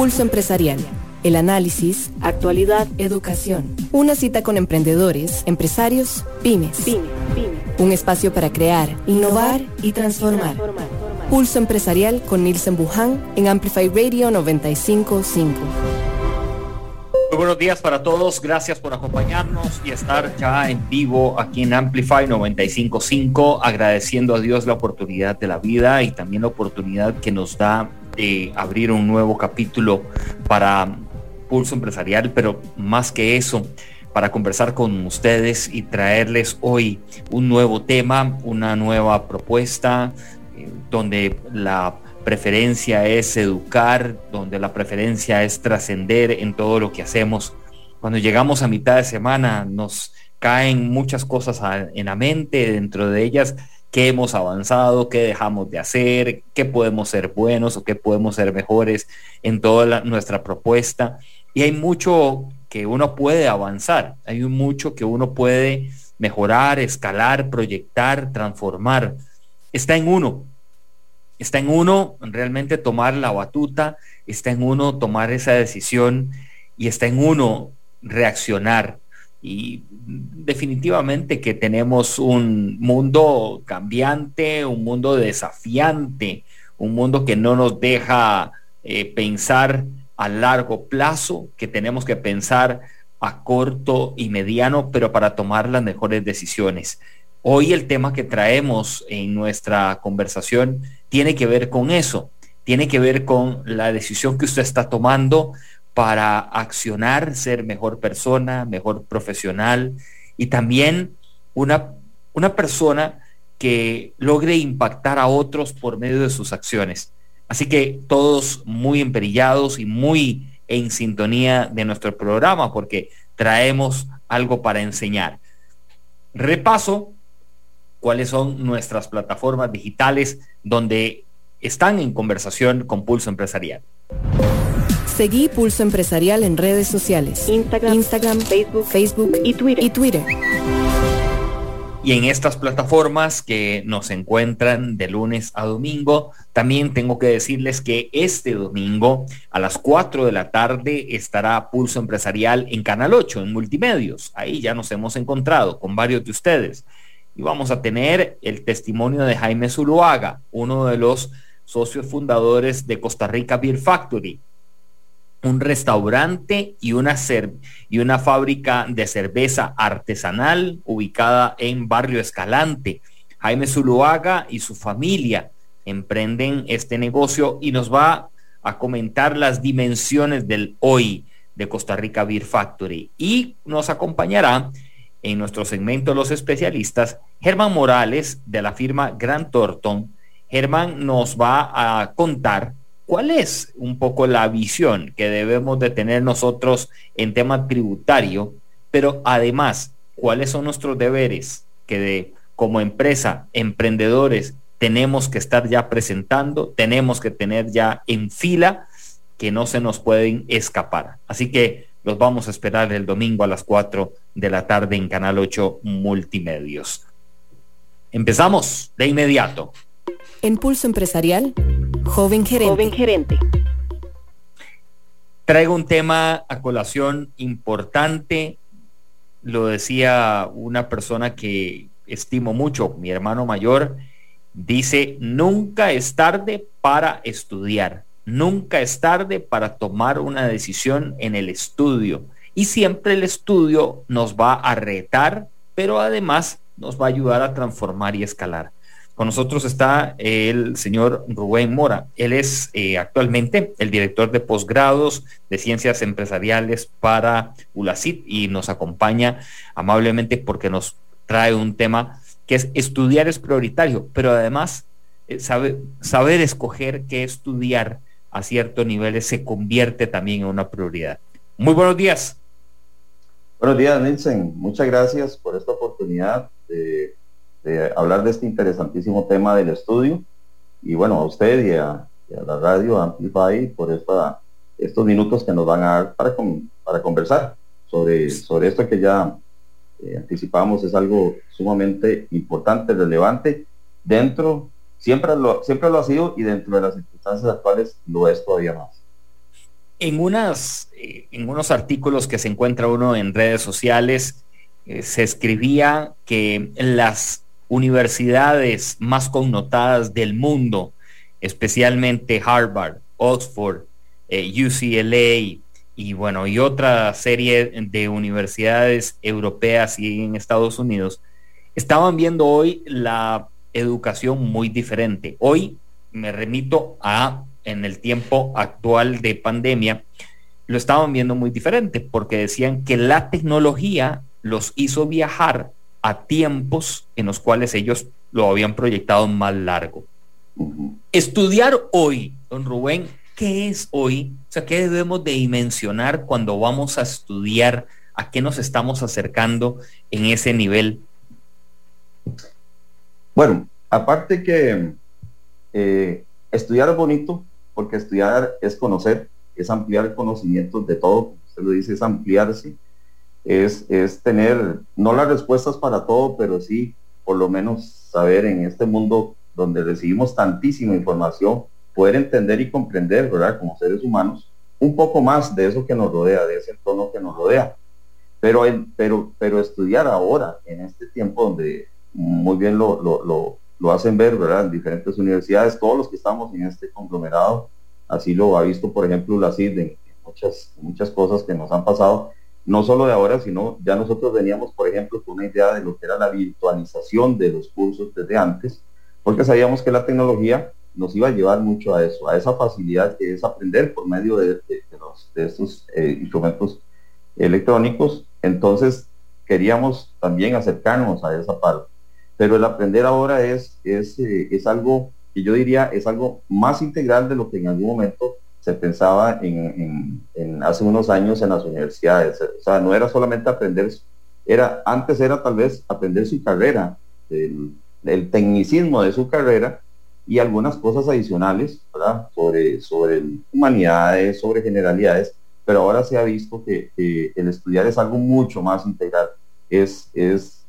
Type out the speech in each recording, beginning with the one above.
Pulso Empresarial. El análisis, actualidad, educación. Una cita con emprendedores, empresarios, pymes. Un espacio para crear, innovar y transformar. Pulso Empresarial con Nielsen Buján en Amplify Radio 955. Muy buenos días para todos, gracias por acompañarnos y estar ya en vivo aquí en Amplify 955, agradeciendo a Dios la oportunidad de la vida y también la oportunidad que nos da abrir un nuevo capítulo para Pulso Empresarial, pero más que eso, para conversar con ustedes y traerles hoy un nuevo tema, una nueva propuesta, eh, donde la preferencia es educar, donde la preferencia es trascender en todo lo que hacemos. Cuando llegamos a mitad de semana nos caen muchas cosas en la mente, dentro de ellas qué hemos avanzado, qué dejamos de hacer, qué podemos ser buenos o qué podemos ser mejores en toda nuestra propuesta. Y hay mucho que uno puede avanzar, hay mucho que uno puede mejorar, escalar, proyectar, transformar. Está en uno, Está en uno realmente tomar la batuta, está en uno tomar esa decisión y está en uno reaccionar. Y definitivamente que tenemos un mundo cambiante, un mundo desafiante, un mundo que no nos deja eh, pensar a largo plazo, que tenemos que pensar a corto y mediano, pero para tomar las mejores decisiones. Hoy el tema que traemos en nuestra conversación tiene que ver con eso, tiene que ver con la decisión que usted está tomando para accionar, ser mejor persona, mejor profesional y también una, una persona que logre impactar a otros por medio de sus acciones. Así que todos muy emperillados y muy en sintonía de nuestro programa porque traemos algo para enseñar. Repaso cuáles son nuestras plataformas digitales donde están en conversación con Pulso Empresarial. Seguí Pulso Empresarial en redes sociales. Instagram, Facebook, Facebook y Twitter. Y Twitter. Y en estas plataformas que nos encuentran de lunes a domingo, también tengo que decirles que este domingo a las 4 de la tarde estará Pulso Empresarial en Canal 8, en Multimedios. Ahí ya nos hemos encontrado con varios de ustedes y vamos a tener el testimonio de Jaime Zuluaga, uno de los socios fundadores de Costa Rica Beer Factory, un restaurante y una, y una fábrica de cerveza artesanal ubicada en Barrio Escalante. Jaime Zuluaga y su familia emprenden este negocio y nos va a comentar las dimensiones del hoy de Costa Rica Beer Factory y nos acompañará en nuestro segmento Los Especialistas, Germán Morales de la firma Grant Thornton. Germán nos va a contar cuál es un poco la visión que debemos de tener nosotros en tema tributario, pero además, cuáles son nuestros deberes que de, como empresa, emprendedores, tenemos que estar ya presentando, tenemos que tener ya en fila que no se nos pueden escapar. Así que los vamos a esperar el domingo a las 4 de la tarde en Canal 8 Multimedios. Empezamos de inmediato. En Empresarial, joven gerente. Joven gerente. Traigo un tema a colación importante. Lo decía una persona que estimo mucho, mi hermano mayor, dice, nunca es tarde para estudiar. Nunca es tarde para tomar una decisión en el estudio y siempre el estudio nos va a retar, pero además nos va a ayudar a transformar y escalar. Con nosotros está el señor Rubén Mora. Él es eh, actualmente el director de posgrados de ciencias empresariales para ULACIT y nos acompaña amablemente porque nos trae un tema que es estudiar es prioritario, pero además eh, saber escoger qué estudiar a ciertos niveles se convierte también en una prioridad. Muy buenos días. Buenos días, Nielsen. Muchas gracias por esta oportunidad de, hablar de este interesantísimo tema del estudio. Y bueno, a usted y a, la radio Amplify por esta, estos minutos que nos van a dar para, para conversar sobre, sobre esto que ya eh, anticipamos es algo sumamente importante, relevante dentro Siempre lo, siempre lo ha sido y dentro de las circunstancias actuales lo es todavía más. en, unas, eh, en unos artículos que se encuentra uno en redes sociales, eh, se escribía que las universidades más connotadas del mundo, especialmente Harvard, Oxford, eh, UCLA y bueno, y otra serie de universidades europeas y en Estados Unidos, estaban viendo hoy la educación muy diferente. Hoy me remito a en el tiempo actual de pandemia, lo estaban viendo muy diferente porque decían que la tecnología los hizo viajar a tiempos en los cuales ellos lo habían proyectado más largo. Estudiar hoy, don Rubén, ¿qué es hoy? O sea, ¿qué debemos de dimensionar cuando vamos a estudiar? ¿A qué nos estamos acercando en ese nivel? Bueno, aparte que eh, estudiar es bonito, porque estudiar es conocer, es ampliar el conocimiento de todo, usted lo dice, es ampliarse, es, es tener, no las respuestas para todo, pero sí por lo menos saber en este mundo donde recibimos tantísima información, poder entender y comprender, ¿verdad? Como seres humanos, un poco más de eso que nos rodea, de ese entorno que nos rodea. Pero, pero, pero estudiar ahora, en este tiempo donde muy bien lo, lo lo hacen ver, ¿verdad? En diferentes universidades, todos los que estamos en este conglomerado, así lo ha visto, por ejemplo, la CID en, muchas, muchas cosas que nos han pasado, no solo de ahora, sino ya nosotros veníamos, por ejemplo, con una idea de lo que era la virtualización de los cursos desde antes, porque sabíamos que la tecnología nos iba a llevar mucho a eso, a esa facilidad que es aprender por medio de, estos eh, instrumentos electrónicos. Entonces, queríamos también acercarnos a esa parte pero el aprender ahora es, es, eh, es algo que yo diría es algo más integral de lo que en algún momento se pensaba en, hace unos años en las universidades. O sea, no era solamente aprender, era, antes era tal vez aprender su carrera, el, tecnicismo de su carrera y algunas cosas adicionales. Sobre, sobre humanidades, sobre generalidades, pero ahora se ha visto que, que el estudiar es algo mucho más integral. Es, es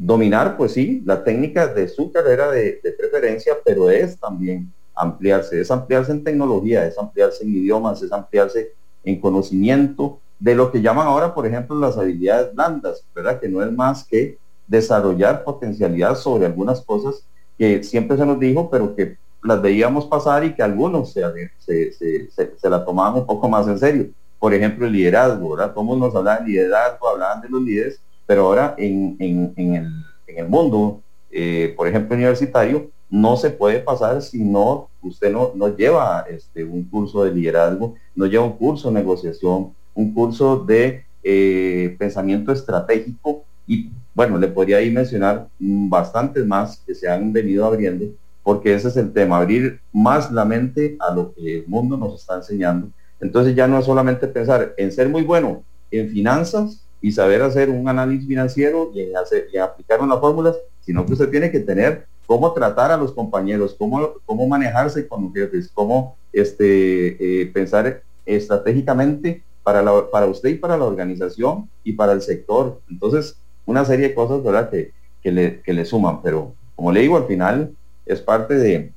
dominar, pues sí, la técnica de su carrera de, preferencia, pero es también ampliarse, es ampliarse en tecnología, es ampliarse en idiomas, es ampliarse en conocimiento de lo que llaman ahora, por ejemplo, las habilidades blandas, ¿verdad? Que no es más que desarrollar potencialidad sobre algunas cosas que siempre se nos dijo, pero que las veíamos pasar y que algunos se, se, se, la tomaban un poco más en serio. Por ejemplo, el liderazgo, ¿verdad? Todos nos hablaban de liderazgo, hablaban de los líderes, pero ahora en, el, mundo, eh, por ejemplo, universitario, no se puede pasar si no, usted no, no lleva este, un curso de liderazgo, no lleva un curso de negociación, un curso de eh, pensamiento estratégico y bueno, le podría ahí mencionar bastantes más que se han venido abriendo, porque ese es el tema, abrir más la mente a lo que el mundo nos está enseñando. Entonces ya no es solamente pensar en ser muy bueno en finanzas, y saber hacer un análisis financiero y, hacer, y aplicar unas fórmulas, sino que usted tiene que tener cómo tratar a los compañeros, cómo, cómo manejarse con los jefes, cómo este, eh, pensar estratégicamente para, la, para usted y para la organización y para el sector. Entonces, una serie de cosas ¿verdad? Que, que, le, que le suman, pero como le digo, al final es parte de,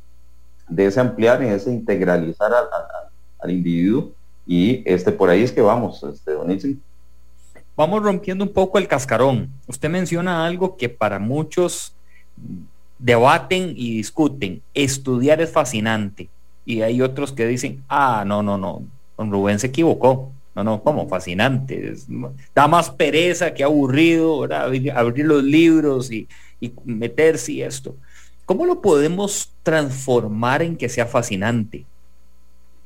de ese ampliar y ese integralizar al, al, individuo y este por ahí es que vamos, este, Don vamos rompiendo un poco el cascarón. Usted menciona algo que para muchos debaten y discuten. Estudiar es fascinante. Y hay otros que dicen, ah, no, no, no, don Rubén se equivocó. No, no, como fascinante. da más pereza que aburrido, Abrir, los libros y, meterse y esto. ¿Cómo lo podemos transformar en que sea fascinante?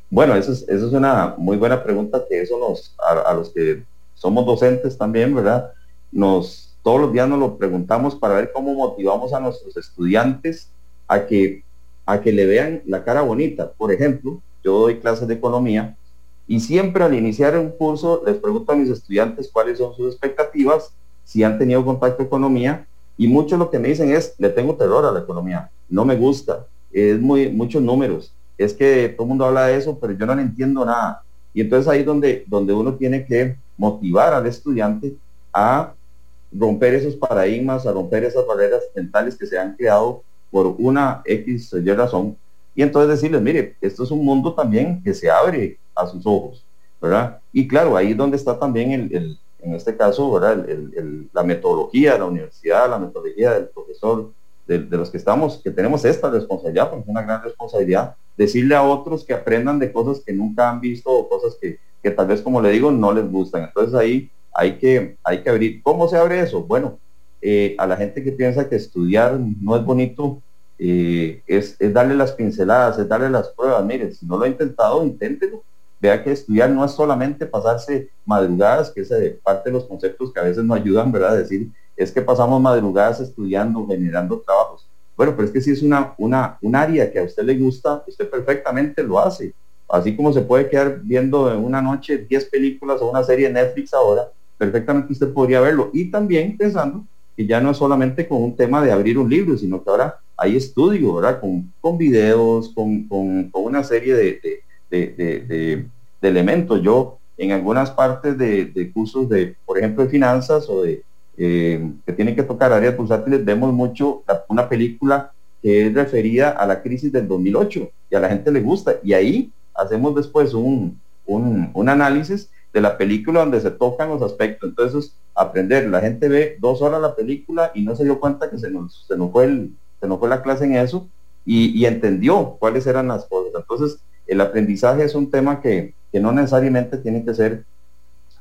Bueno, eso es, eso es una muy buena pregunta que eso nos, a los que somos docentes también, ¿verdad? Nos, todos los días nos lo preguntamos para ver cómo motivamos a nuestros estudiantes a que, a que le vean la cara bonita. Por ejemplo, yo doy clases de economía y siempre al iniciar un curso les pregunto a mis estudiantes cuáles son sus expectativas, si han tenido contacto con economía y mucho lo que me dicen es, le tengo terror a la economía, no me gusta, es muy muchos números, es que todo el mundo habla de eso, pero yo no le entiendo nada. Y entonces ahí donde, donde uno tiene que motivar al estudiante a romper esos paradigmas, a romper esas barreras mentales que se han creado por una X y razón, y entonces decirles, mire, esto es un mundo también que se abre a sus ojos. ¿verdad? Y claro, ahí es donde está también el, en este caso, ¿verdad? la metodología de la universidad, la metodología del profesor, de, los que estamos, que tenemos esta responsabilidad, porque es una gran responsabilidad, decirle a otros que aprendan de cosas que nunca han visto o cosas que, que tal vez, como le digo, no les gustan. Entonces ahí hay que, hay que abrir. ¿Cómo se abre eso? Bueno, eh, a la gente que piensa que estudiar no es bonito, eh, es, darle las pinceladas, es darle las pruebas. Miren, si no lo ha intentado, inténtelo. Vea que estudiar no es solamente pasarse madrugadas, que es parte de los conceptos que a veces no ayudan, ¿verdad? Decir, es que pasamos madrugadas estudiando, generando trabajos. Bueno, pero es que si es una, una, un área que a usted le gusta, usted perfectamente lo hace. Así como se puede quedar viendo en una noche 10 películas o una serie de Netflix ahora, perfectamente usted podría verlo. Y también pensando que ya no es solamente con un tema de abrir un libro, sino que ahora hay estudio, ¿verdad? Con, videos, con, con, una serie de, de, elementos. Yo en algunas partes de, cursos de, por ejemplo, de finanzas o de eh, que tienen que tocar áreas pulsátiles, vemos mucho una película que es referida a la crisis del 2008 y a la gente le gusta. Y ahí hacemos después un, un, un análisis de la película donde se tocan los aspectos. Entonces, aprender, la gente ve dos horas la película y no se dio cuenta que se nos, se nos, fue, el, se nos fue la clase en eso y, entendió cuáles eran las cosas. Entonces, el aprendizaje es un tema que, que no necesariamente tiene que ser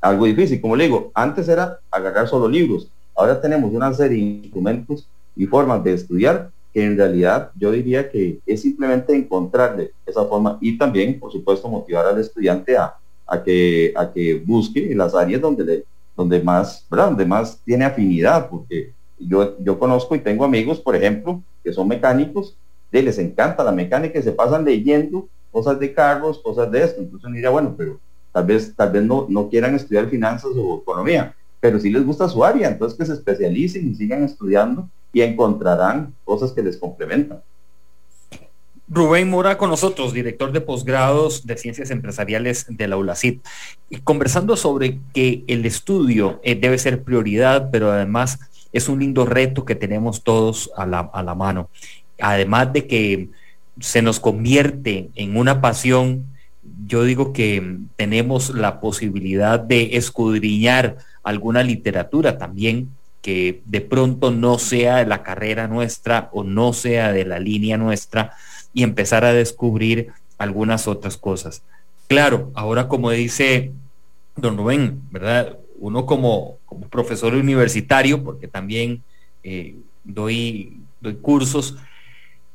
algo difícil. Como le digo, antes era agarrar solo libros. Ahora tenemos una serie de instrumentos y formas de estudiar que en realidad yo diría que es simplemente encontrarle esa forma y también, por supuesto, motivar al estudiante a, a que, a que busque las áreas donde, donde, más, donde más tiene afinidad, porque yo, yo conozco y tengo amigos, por ejemplo, que son mecánicos, de les encanta la mecánica y se pasan leyendo cosas de carros, cosas de esto. Entonces diría, bueno, pero tal vez, tal vez no, no quieran estudiar finanzas o economía, pero si les gusta su área, entonces que se especialicen y sigan estudiando y encontrarán cosas que les complementan. Rubén Mora con nosotros, director de posgrados de Ciencias Empresariales de la ULACID, conversando sobre que el estudio eh, debe ser prioridad, pero además es un lindo reto que tenemos todos a la, a la mano. Además de que se nos convierte en una pasión, yo digo que tenemos la posibilidad de escudriñar alguna literatura también que de pronto no sea de la carrera nuestra o no sea de la línea nuestra, y empezar a descubrir algunas otras cosas. Claro, ahora como dice don Rubén, ¿verdad? Uno como, profesor universitario, porque también eh, doy, doy cursos,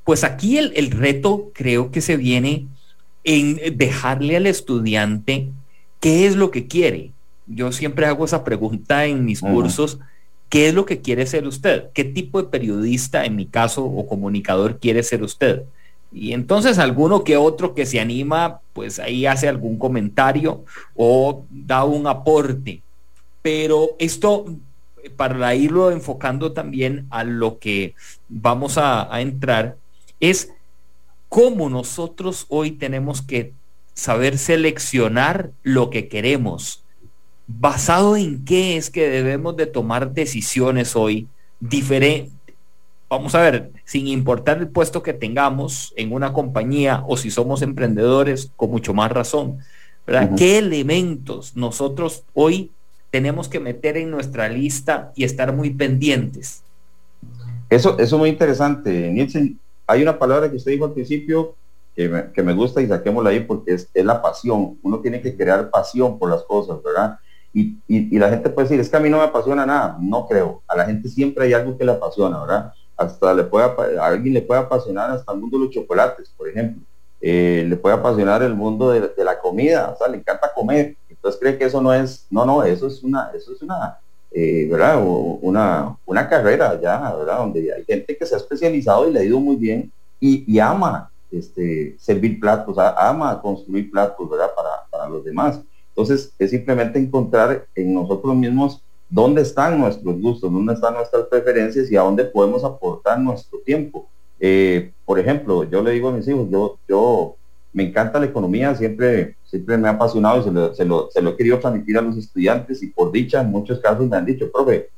pues aquí el, el, reto creo que se viene en dejarle al estudiante qué es lo que quiere. Yo siempre hago esa pregunta en mis cursos, ¿qué es lo que quiere ser usted? ¿Qué tipo de periodista, en mi caso, o comunicador quiere ser usted? Y entonces alguno que otro que se anima, pues ahí hace algún comentario o da un aporte. Pero esto, para irlo enfocando también a lo que vamos a, entrar, es cómo nosotros hoy tenemos que saber seleccionar lo que queremos. ¿Basado en qué es que debemos de tomar decisiones hoy diferentes? vamos a ver, sin importar el puesto que tengamos en una compañía o si somos emprendedores, con mucho más razón, ¿verdad? ¿Qué elementos nosotros hoy tenemos que meter en nuestra lista y estar muy pendientes? Eso, eso es muy interesante, Nielsen. Hay una palabra que usted dijo al principio que me, gusta y saquémosla ahí porque es, la pasión. Uno tiene que crear pasión por las cosas, ¿verdad? Y, y, la gente puede decir, es que a mí no me apasiona nada. No creo. A la gente siempre hay algo que le apasiona, ¿verdad? hasta le puede, a alguien le puede apasionar hasta el mundo de los chocolates, por ejemplo. Eh, le puede apasionar el mundo de, la comida, o sea, le encanta comer. Entonces cree que eso no es, no, no, eso es una, eso es una, eh, ¿verdad? Una, una carrera ya, ¿verdad? Donde hay gente que se ha especializado y le ha ido muy bien y, ama este, servir platos, ama construir platos, ¿verdad? Para los demás. Entonces es simplemente encontrar en nosotros mismos dónde están nuestros gustos, dónde están nuestras preferencias y a dónde podemos aportar nuestro tiempo. Eh, por ejemplo, yo le digo a mis hijos, yo, yo me encanta la economía, siempre, siempre me ha apasionado y se lo, se lo, he querido transmitir a los estudiantes y por dicha en muchos casos me han dicho, profe,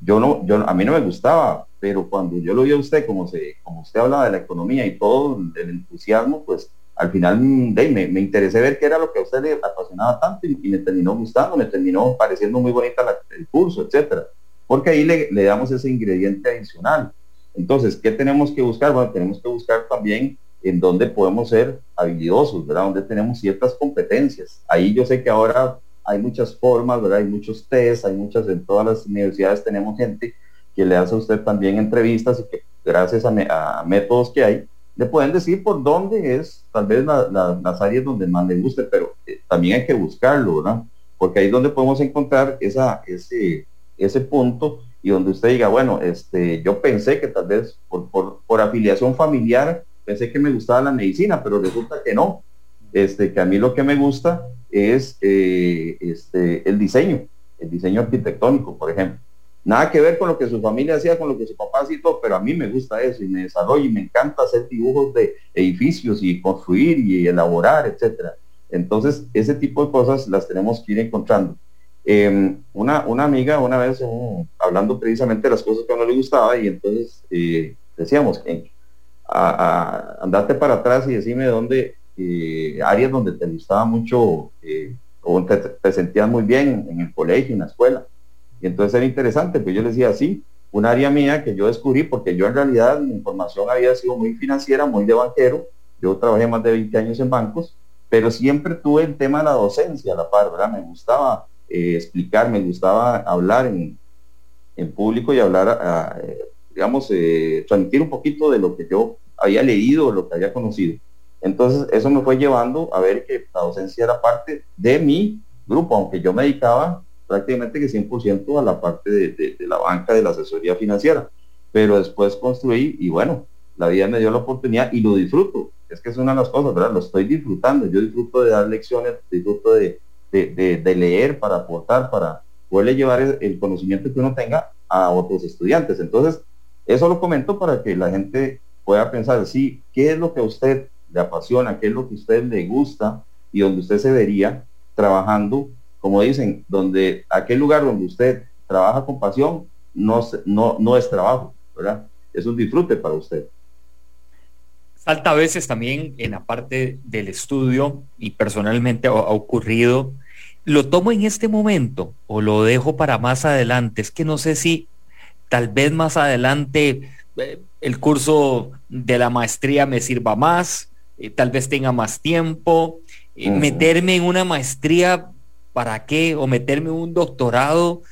yo no, yo, a mí no me gustaba, pero cuando yo lo vi a usted, como, se, como usted hablaba de la economía y todo el entusiasmo, pues al final mm, de, me, me, interesé ver qué era lo que a usted le apasionaba tanto y, me terminó gustando, me terminó pareciendo muy bonita el curso, etcétera. Porque ahí le, le, damos ese ingrediente adicional. Entonces, ¿qué tenemos que buscar? Bueno, tenemos que buscar también en dónde podemos ser habilidosos, ¿verdad? Donde tenemos ciertas competencias. Ahí yo sé que ahora hay muchas formas, ¿verdad? Hay muchos test, hay muchas, en todas las universidades tenemos gente que le hace a usted también entrevistas y que gracias a, a métodos que hay, le pueden decir por dónde es tal vez las áreas donde más le guste, pero eh, también hay que buscarlo, ¿verdad? Porque ahí es donde podemos encontrar esa, ese, ese punto y donde usted diga, bueno, este, yo pensé que tal vez por, por, afiliación familiar, pensé que me gustaba la medicina, pero resulta que no. Este, que a mí lo que me gusta es eh, este, el diseño, el diseño arquitectónico, por ejemplo. Nada que ver con lo que su familia hacía, con lo que su papá hacía, todo, pero a mí me gusta eso y me desarrollo y me encanta hacer dibujos de edificios y construir y elaborar, etcétera. Entonces, ese tipo de cosas las tenemos que ir encontrando. Em, una, una amiga una vez hablando precisamente de las cosas que a uno le gustaba y entonces eh, decíamos que andarte para atrás y decime dónde eh, áreas donde te gustaba mucho eh, o te, te sentías muy bien en el colegio, en la escuela. Entonces era interesante, pues yo les decía, sí, un área mía que yo descubrí, porque yo en realidad mi información había sido muy financiera, muy de banquero, yo trabajé más de 20 años en bancos, pero siempre tuve el tema de la docencia a la par, ¿verdad? Me gustaba eh, explicar, me gustaba hablar en, en público y hablar, digamos, eh, transmitir un poquito de lo que yo había leído, lo que había conocido. Entonces eso me fue llevando a ver que la docencia era parte de mi grupo, aunque yo me dedicaba prácticamente que 100% a la parte de, la banca, de la asesoría financiera. Pero después construí y bueno, la vida me dio la oportunidad y lo disfruto. Es que es una de las cosas, ¿verdad? Lo estoy disfrutando. Yo disfruto de dar lecciones, disfruto de, de leer para aportar, para poderle llevar el conocimiento que uno tenga a otros estudiantes. Entonces, eso lo comento para que la gente pueda pensar, sí, ¿qué es lo que a usted le apasiona? ¿Qué es lo que a usted le gusta? Y donde usted se vería trabajando como dicen, donde aquel lugar donde usted trabaja con pasión no, no, no es trabajo, ¿verdad? Es un disfrute para usted. Salta a veces también en la parte del estudio y personalmente ha, ocurrido, lo tomo en este momento o lo dejo para más adelante. Es que no sé si tal vez más adelante eh, el curso de la maestría me sirva más, eh, tal vez tenga más tiempo, eh, meterme en una maestría ¿para qué? O meterme un doctorado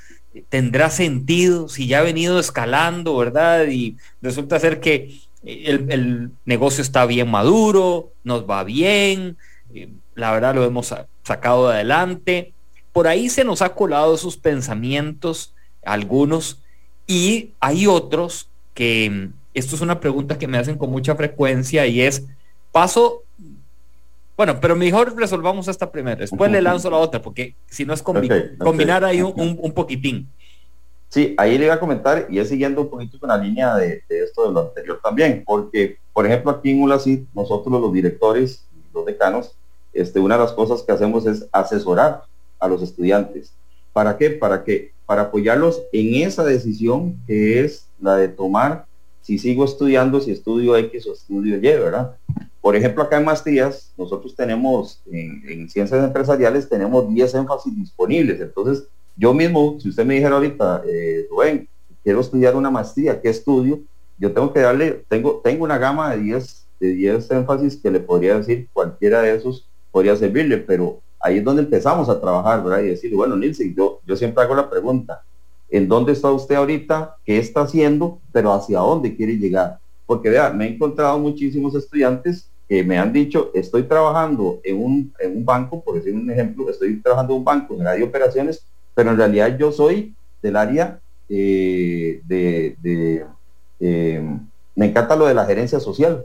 tendrá sentido si ya ha venido escalando, ¿verdad? Y resulta ser que el, negocio está bien maduro, nos va bien, eh, la verdad lo hemos sacado adelante. Por ahí se nos ha colado esos pensamientos, algunos, y hay otros que, esto es una pregunta que me hacen con mucha frecuencia y es, paso bueno, pero mejor resolvamos esta primera. Después le lanzo la otra, porque si no es combinar ahí un, poquitín. Sí, ahí le iba a comentar y es siguiendo un poquito con la línea de, esto de lo anterior también, porque, por ejemplo, aquí en ULACID, nosotros los directores, los decanos, este, una de las cosas que hacemos es asesorar a los estudiantes. ¿Para qué? Para que, para apoyarlos en esa decisión que es la de tomar si sigo estudiando, si estudio X o estudio Y, ¿verdad? Por ejemplo, acá en Maestrías, nosotros tenemos, en, ciencias empresariales, tenemos 10 énfasis disponibles. Entonces, yo mismo, si usted me dijera ahorita, eh, quiero estudiar una maestría, ¿qué estudio? Yo tengo que darle, tengo, tengo una gama de 10, de 10 énfasis que le podría decir cualquiera de esos podría servirle, pero ahí es donde empezamos a trabajar, ¿verdad? Y decir, bueno, Nilsen, yo, yo siempre hago la pregunta, ¿en dónde está usted ahorita? ¿Qué está haciendo? Pero hacia dónde quiere llegar. Porque vea, me he encontrado muchísimos estudiantes que me han dicho, estoy trabajando en un, en un banco, por decir un ejemplo, estoy trabajando en un banco en el área de operaciones, pero en realidad yo soy del área eh, de, eh, me encanta lo de la gerencia social.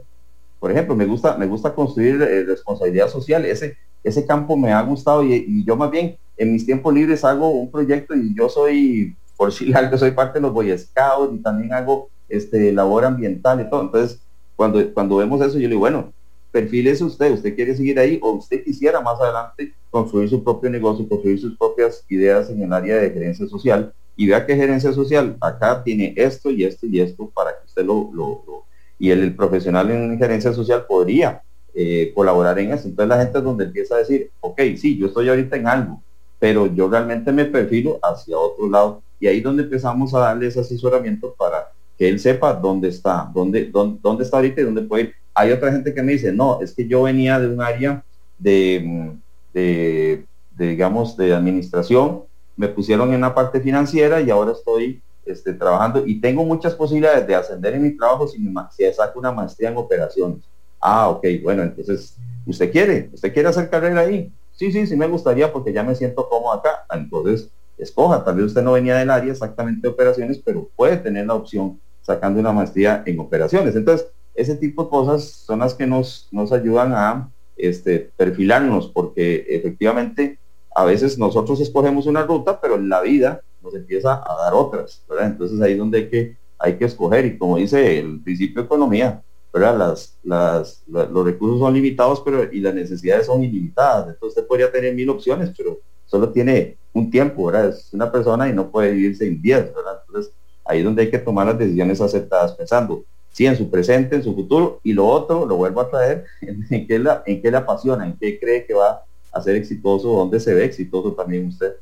Por ejemplo, me gusta, me gusta construir eh, responsabilidad social. Ese, ese campo me ha gustado y, yo más bien en mis tiempos libres hago un proyecto y yo soy, por si algo, soy parte de los Boy Scouts y también hago este labor ambiental y todo. Entonces, cuando, cuando vemos eso, yo le digo, bueno, perfílese usted, usted quiere seguir ahí o usted quisiera más adelante construir su propio negocio, construir sus propias ideas en el área de gerencia social y vea que gerencia social acá tiene esto y esto y esto para que usted lo, lo, y el, profesional en gerencia social podría eh, colaborar en eso. Entonces la gente es donde empieza a decir, ok, sí, yo estoy ahorita en algo, pero yo realmente me perfilo hacia otro lado. Y ahí es donde empezamos a darle ese asesoramiento para que él sepa dónde está, dónde, dónde, dónde está ahorita y dónde puede ir. Hay otra gente que me dice, no, es que yo venía de un área de, de, digamos, de administración, me pusieron en la parte financiera y ahora estoy este, trabajando y tengo muchas posibilidades de ascender en mi trabajo si, si saco una maestría en operaciones. Ah, ok, bueno, entonces, ¿usted quiere? ¿Usted quiere hacer carrera ahí? Sí, sí, sí me gustaría porque ya me siento cómodo acá. Entonces, escoja, tal vez usted no venía del área exactamente de operaciones, pero puede tener la opción sacando una maestría en operaciones. Entonces, ese tipo de cosas son las que nos, nos ayudan a este, perfilarnos, porque efectivamente a veces nosotros escogemos una ruta, pero en la vida nos empieza a dar otras, ¿verdad? Entonces ahí es donde hay que, hay que escoger, y como dice el principio de economía, ¿verdad? Las, las, los recursos son limitados, pero y las necesidades son ilimitadas. Entonces usted podría tener mil opciones, pero solo tiene un tiempo, ¿verdad? Es una persona y no puede vivirse en diez, ¿verdad? Entonces ahí es donde hay que tomar las decisiones aceptadas pensando, sí, en su presente, en su futuro, y lo otro, lo vuelvo a traer, en, qué, la, en qué le apasiona, en qué cree que va a ser exitoso, dónde se ve exitoso también usted.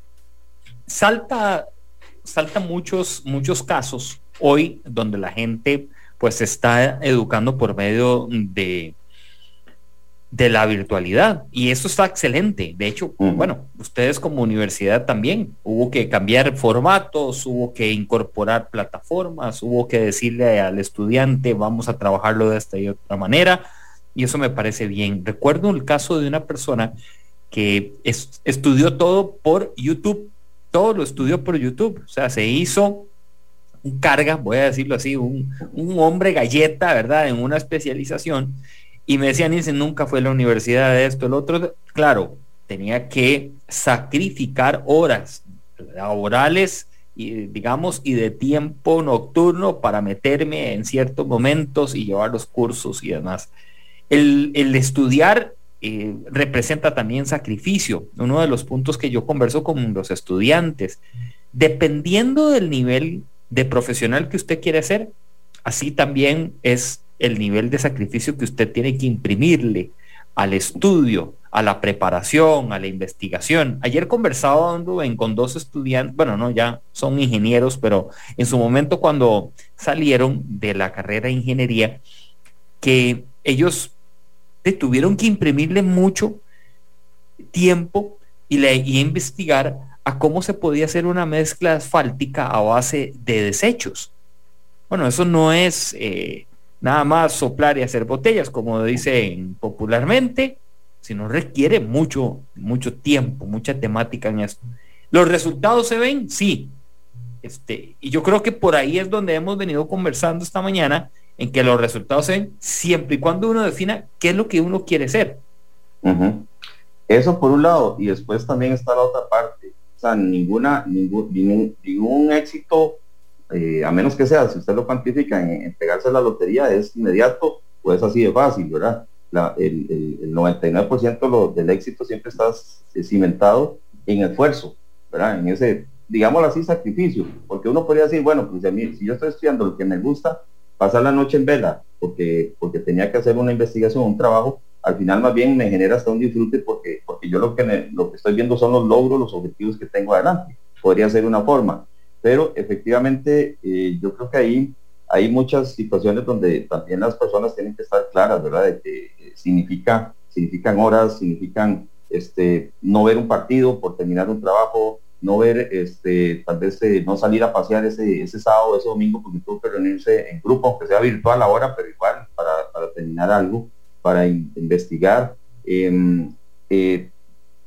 Salta, salta muchos, muchos casos hoy donde la gente pues está educando por medio de de la virtualidad y eso está excelente. De hecho, bueno, ustedes como universidad también hubo que cambiar formatos, hubo que incorporar plataformas, hubo que decirle al estudiante vamos a trabajarlo de esta y otra manera y eso me parece bien. Recuerdo el caso de una persona que estudió todo por YouTube, todo lo estudió por YouTube, o sea, se hizo un carga, voy a decirlo así, un, un hombre galleta, ¿verdad? En una especialización y me decían, Nielsen nunca fue a la universidad de esto, el otro. Claro, tenía que sacrificar horas laborales y digamos y de tiempo nocturno para meterme en ciertos momentos y llevar los cursos y demás. El, estudiar eh, representa también sacrificio. Uno de los puntos que yo converso con los estudiantes, dependiendo del nivel de profesional que usted quiere ser, así también es el nivel de sacrificio que usted tiene que imprimirle al estudio, a la preparación, a la investigación. Ayer conversaba con dos estudiantes, bueno, no, ya son ingenieros, pero en su momento cuando salieron de la carrera de ingeniería, que ellos tuvieron que imprimirle mucho tiempo y, le, investigar a cómo se podía hacer una mezcla asfáltica a base de desechos. Bueno, eso no es eh, nada más soplar y hacer botellas, como dicen popularmente, sino requiere mucho, mucho tiempo, mucha temática en esto. ¿Los resultados se ven? Sí. Este, y yo creo que por ahí es donde hemos venido conversando esta mañana, en que los resultados se ven siempre y cuando uno defina qué es lo que uno quiere ser. Eso por un lado, y después también está la otra parte. O sea, ninguna, ningún, ningún, ningún éxito eh, a menos que sea, si usted lo cuantifica en, pegarse la lotería, es inmediato o es así de fácil, ¿verdad? el, 99% del éxito siempre está cimentado en esfuerzo, ¿verdad? En ese, digámoslo así, sacrificio, porque uno podría decir, bueno, pues a mí, si yo estoy estudiando lo que me gusta, pasar la noche en vela, porque, porque tenía que hacer una investigación, un trabajo, al final más bien me genera hasta un disfrute porque, porque yo lo que, lo que estoy viendo son los logros, los objetivos que tengo adelante. Podría ser una forma pero efectivamente eh, yo creo que ahí hay muchas situaciones donde también las personas tienen que estar claras, ¿verdad? De que eh, significa, significan horas, significan este, no ver un partido por terminar un trabajo, no ver, este, tal vez eh, no salir a pasear ese, ese sábado, ese domingo, porque tuvo que reunirse en grupo, aunque sea virtual ahora, pero igual para, terminar algo, para investigar. Em,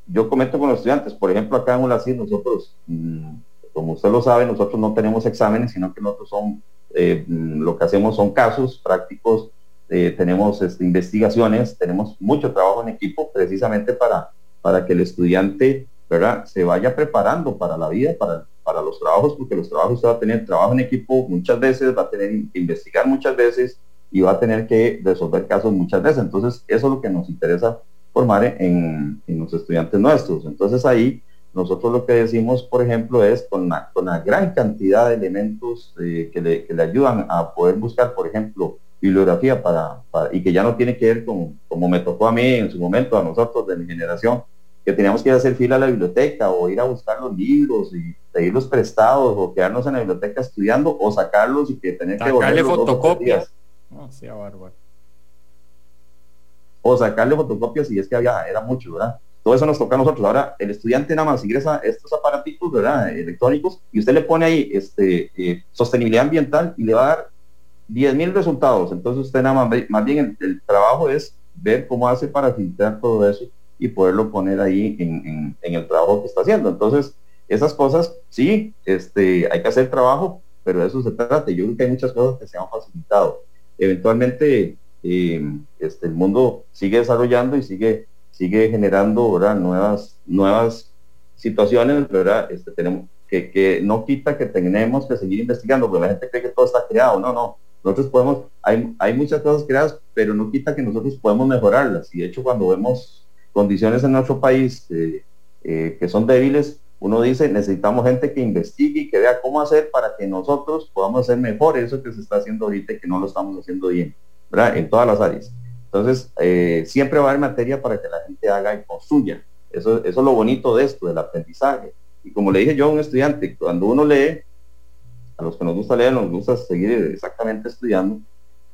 yo comento con los estudiantes, por ejemplo, acá en ULACID nosotros mm, como usted lo sabe, nosotros no tenemos exámenes, sino que nosotros son, eh, lo que hacemos son casos prácticos, eh, tenemos este, investigaciones, tenemos mucho trabajo en equipo precisamente para, para que el estudiante ¿verdad? se vaya preparando para la vida, para, para los trabajos, porque los trabajos usted va a tener trabajo en equipo muchas veces, va a tener que investigar muchas veces y va a tener que resolver casos muchas veces. Entonces, eso es lo que nos interesa formar en, en los estudiantes nuestros. Entonces ahí nosotros lo que decimos, por ejemplo, es con la, con la gran cantidad de elementos eh, que, le, ayudan a poder buscar, por ejemplo, bibliografía para, y que ya no tiene que ver con como me tocó a mí en su momento, a nosotros de mi generación, que teníamos que ir a hacer fila a la biblioteca o ir a buscar los libros y pedirlos prestados o quedarnos en la biblioteca estudiando o sacarlos y que tener que sacarle fotocopias. No, sea bárbaro. O sacarle fotocopias y es que había, era mucho, ¿verdad? Todo eso nos toca a nosotros. Ahora, el estudiante nada más ingresa estos aparatitos, ¿verdad? Electrónicos, y usted le pone ahí este, eh, sostenibilidad ambiental y le va a dar 10 mil resultados. Entonces usted nada más, más bien el, trabajo es ver cómo hace para filtrar todo eso y poderlo poner ahí en, el trabajo que está haciendo. Entonces, esas cosas, sí, este, hay que hacer trabajo, pero de eso se trata. Yo creo que hay muchas cosas que se han facilitado. Eventualmente, eh, este, el mundo sigue desarrollando y sigue sigue generando ¿verdad? nuevas nuevas situaciones verdad este, tenemos que, que, no quita que tenemos que seguir investigando porque la gente cree que todo está creado. No no. Nosotros podemos hay, hay muchas cosas creadas pero no quita que nosotros podemos mejorarlas. Y de hecho cuando vemos condiciones en nuestro país eh, eh, que son débiles uno dice necesitamos gente que investigue y que vea cómo hacer para que nosotros podamos hacer mejor eso que se está haciendo ahorita y que no lo estamos haciendo bien ¿verdad? en todas las áreas entonces, eh, siempre va a haber materia para que la gente haga y construya. Eso, eso es lo bonito de esto, del aprendizaje. Y como le dije yo a un estudiante, cuando uno lee, a los que nos gusta leer, nos gusta seguir exactamente estudiando,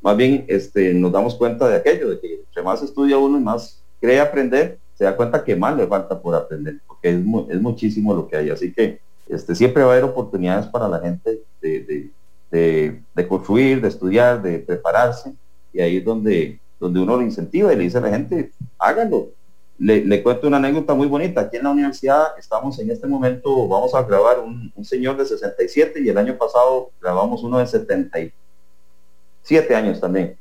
más bien este, nos damos cuenta de aquello, de que entre más estudia uno y más cree aprender, se da cuenta que más le falta por aprender, porque es, es muchísimo lo que hay. Así que este, siempre va a haber oportunidades para la gente de, de, de construir, de estudiar, de prepararse, y ahí es donde donde uno lo incentiva y le dice a la gente, háganlo. Le, cuento una anécdota muy bonita. Aquí en la universidad estamos en este momento, vamos a grabar un, señor de 67 y el año pasado grabamos uno de 77 años también.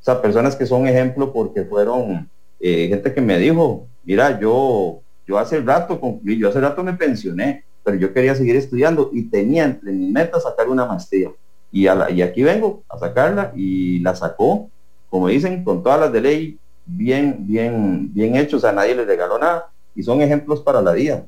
O sea, personas que son ejemplo porque fueron eh, gente que me dijo, mira, yo, yo hace rato concluí, yo hace rato me pensioné, pero yo quería seguir estudiando y tenía entre mis metas sacar una maestría. Y, y aquí vengo a sacarla y la sacó como dicen, con todas las de ley bien, bien, bien hechos, a nadie le regaló nada y son ejemplos para la vida.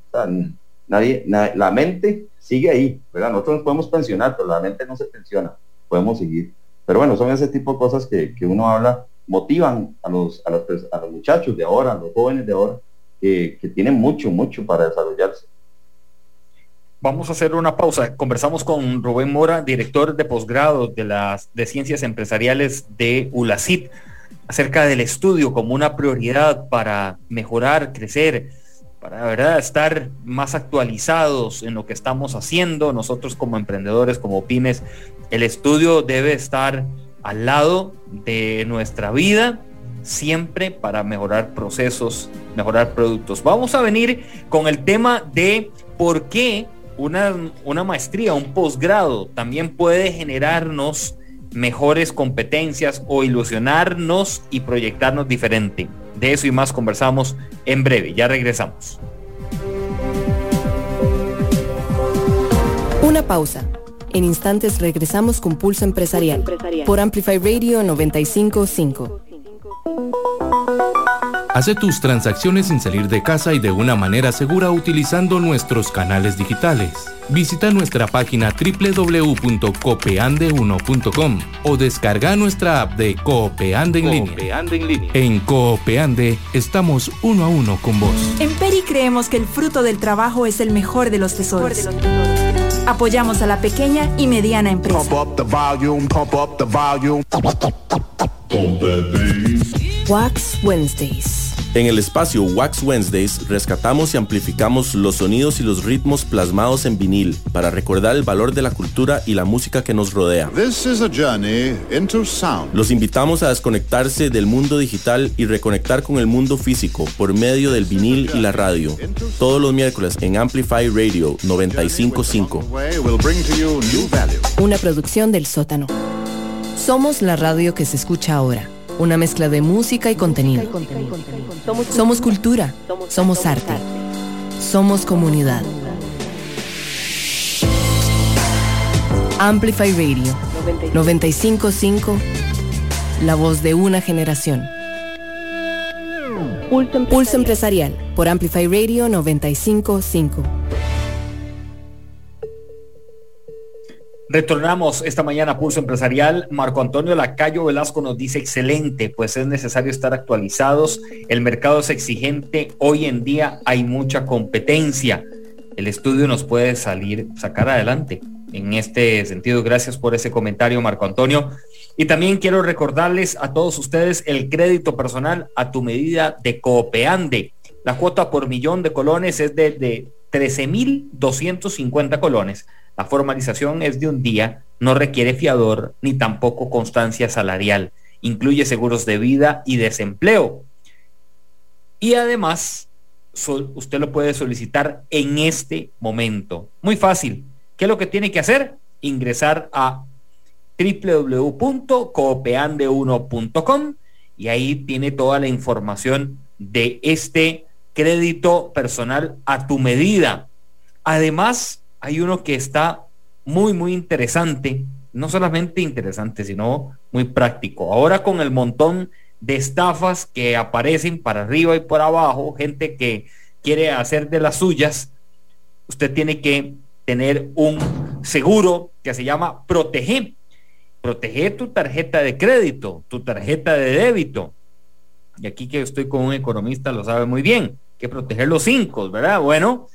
nadie, la mente sigue ahí, ¿verdad? Nosotros nos podemos pensionar, pero la mente no se pensiona, podemos seguir. Pero bueno, son ese tipo de cosas que, uno habla, motivan a los, a los, a los muchachos de ahora, a los jóvenes de ahora, que, que tienen mucho, mucho para desarrollarse. Vamos a hacer una pausa. Conversamos con Rubén Mora, director de posgrado de las de Ciencias Empresariales de ULACIP, acerca del estudio como una prioridad para mejorar, crecer, para verdad estar más actualizados en lo que estamos haciendo. Nosotros como emprendedores, como pymes, el estudio debe estar al lado de nuestra vida siempre para mejorar procesos, mejorar productos. Vamos a venir con el tema de por qué una, maestría, un posgrado también puede generarnos mejores competencias o ilusionarnos y proyectarnos diferente. De eso y más conversamos en breve. Ya regresamos. Una pausa. En instantes regresamos con Pulso Empresarial, por Amplify Radio 955. Hace tus transacciones sin salir de casa y de una manera segura utilizando nuestros canales digitales. Visita nuestra página www.copeande1.com o descarga nuestra app de Coopeande en, línea. en Coopeande estamos uno a uno con vos. En Peri creemos que el fruto del trabajo es el mejor de los tesoros. Apoyamos a la pequeña y mediana empresa. Wax Wednesdays. En el espacio Wax Wednesdays rescatamos y amplificamos los sonidos y los ritmos plasmados en vinil para recordar el valor de la cultura y la música que nos rodea. Los invitamos a desconectarse del mundo digital y reconectar con el mundo físico por medio del vinil y la radio. Todos los miércoles en Amplify Radio 955. Una producción del sótano. Somos la radio que se escucha ahora una mezcla de música y contenido. Somos cultura, somos arte, somos comunidad. Amplify Radio 955, la voz de una generación. Pulso empresarial por Amplify Radio 955. Retornamos esta mañana a Pulso Empresarial. Marco Antonio Lacayo Velasco nos dice excelente, pues es necesario estar actualizados. El mercado es exigente. Hoy en día hay mucha competencia. El estudio nos puede salir, sacar adelante. En este sentido, gracias por ese comentario, Marco Antonio. Y también quiero recordarles a todos ustedes el crédito personal a tu medida de Coopeande. La cuota por millón de colones es de, de 13.250 colones la formalización es de un día, no requiere fiador ni tampoco constancia salarial. Incluye seguros de vida y desempleo. Y además, usted lo puede solicitar en este momento. Muy fácil. ¿Qué es lo que tiene que hacer? Ingresar a www.coopeande1.com y ahí tiene toda la información de este crédito personal a tu medida. Además, hay uno que está muy, muy interesante, no solamente interesante, sino muy práctico. Ahora con el montón de estafas que aparecen para arriba y por abajo, gente que quiere hacer de las suyas, usted tiene que tener un seguro que se llama Protege. Protege tu tarjeta de crédito, tu tarjeta de débito. Y aquí que estoy con un economista lo sabe muy bien, que proteger los cinco, ¿verdad? Bueno,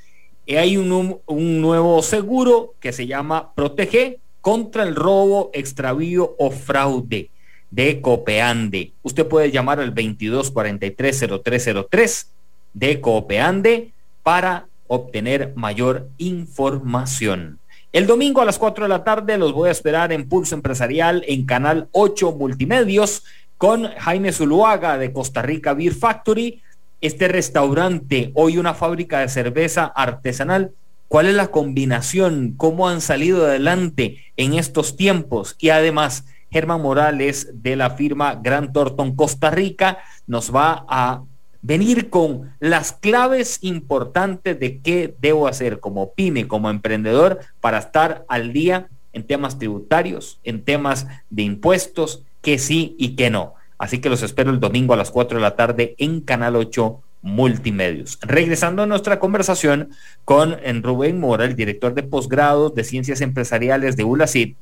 hay un, nuevo seguro que se llama Protege contra el robo, extravío o fraude de Copeande. Usted puede llamar al 2243-0303 de Copeande para obtener mayor información. El domingo a las 4 de la tarde los voy a esperar en Pulso Empresarial en Canal 8 Multimedios con Jaime Zuluaga de Costa Rica Beer Factory este restaurante, hoy una fábrica de cerveza artesanal, ¿cuál es la combinación? ¿Cómo han salido adelante en estos tiempos? Y además, Germán Morales de la firma Gran Torton Costa Rica nos va a venir con las claves importantes de qué debo hacer como pyme, como emprendedor, para estar al día en temas tributarios, en temas de impuestos, que sí y que no. Así que los espero el domingo a las 4 de la tarde en Canal 8 Multimedios. Regresando a nuestra conversación con Rubén Mora, el director de posgrados de Ciencias Empresariales de ULACID,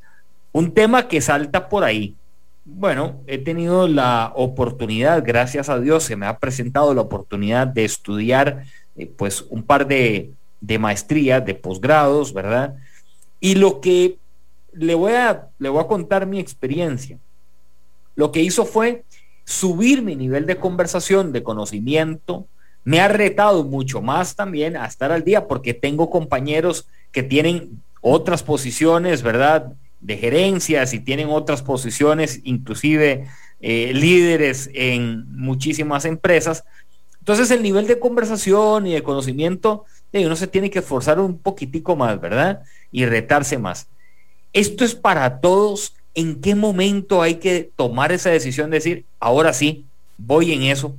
un tema que salta por ahí. Bueno, he tenido la oportunidad, gracias a Dios, se me ha presentado la oportunidad de estudiar eh, pues un par de, de maestrías, de posgrados, ¿verdad? Y lo que le voy a, le voy a contar mi experiencia. Lo que hizo fue subir mi nivel de conversación, de conocimiento. Me ha retado mucho más también a estar al día porque tengo compañeros que tienen otras posiciones, ¿verdad? De gerencias y tienen otras posiciones, inclusive eh, líderes en muchísimas empresas. Entonces el nivel de conversación y de conocimiento, uno se tiene que esforzar un poquitico más, ¿verdad? Y retarse más. Esto es para todos ¿en qué momento hay que tomar esa decisión de decir, ahora sí, voy en eso?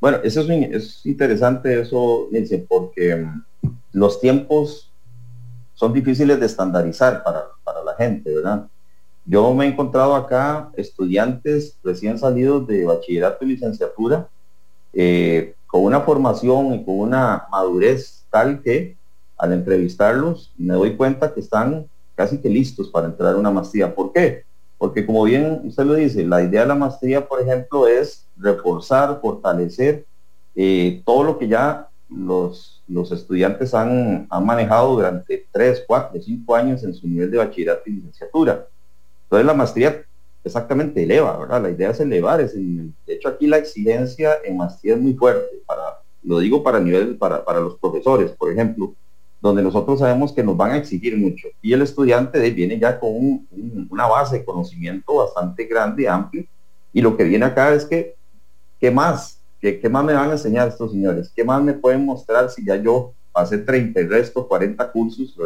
Bueno, eso es, interesante eso, Nilsen, porque mm, los tiempos son difíciles de estandarizar para, la gente, ¿verdad? Yo me he encontrado acá estudiantes recién salidos de bachillerato y licenciatura eh, con una formación y con una madurez tal que al entrevistarlos me doy cuenta que están casi que listos para entrar a una maestría. ¿Por qué? Porque como bien usted lo dice, la idea de la maestría, por ejemplo, es reforzar, fortalecer eh, todo lo que ya los, los estudiantes han, han, manejado durante 3, 4, 5 años en su nivel de bachillerato y licenciatura. Entonces la maestría exactamente eleva, ¿verdad? La idea es elevar. Es de hecho, aquí la exigencia en maestría es muy fuerte. Para, lo digo para nivel, para, para los profesores, por ejemplo donde nosotros sabemos que nos van a exigir mucho. Y el estudiante viene ya con una base de conocimiento bastante grande, y amplia, y lo que viene acá es que, ¿qué más? ¿Qué, ¿Qué, más me van a enseñar estos señores? ¿Qué más me pueden mostrar si ya yo pasé 30 y resto, 40 cursos,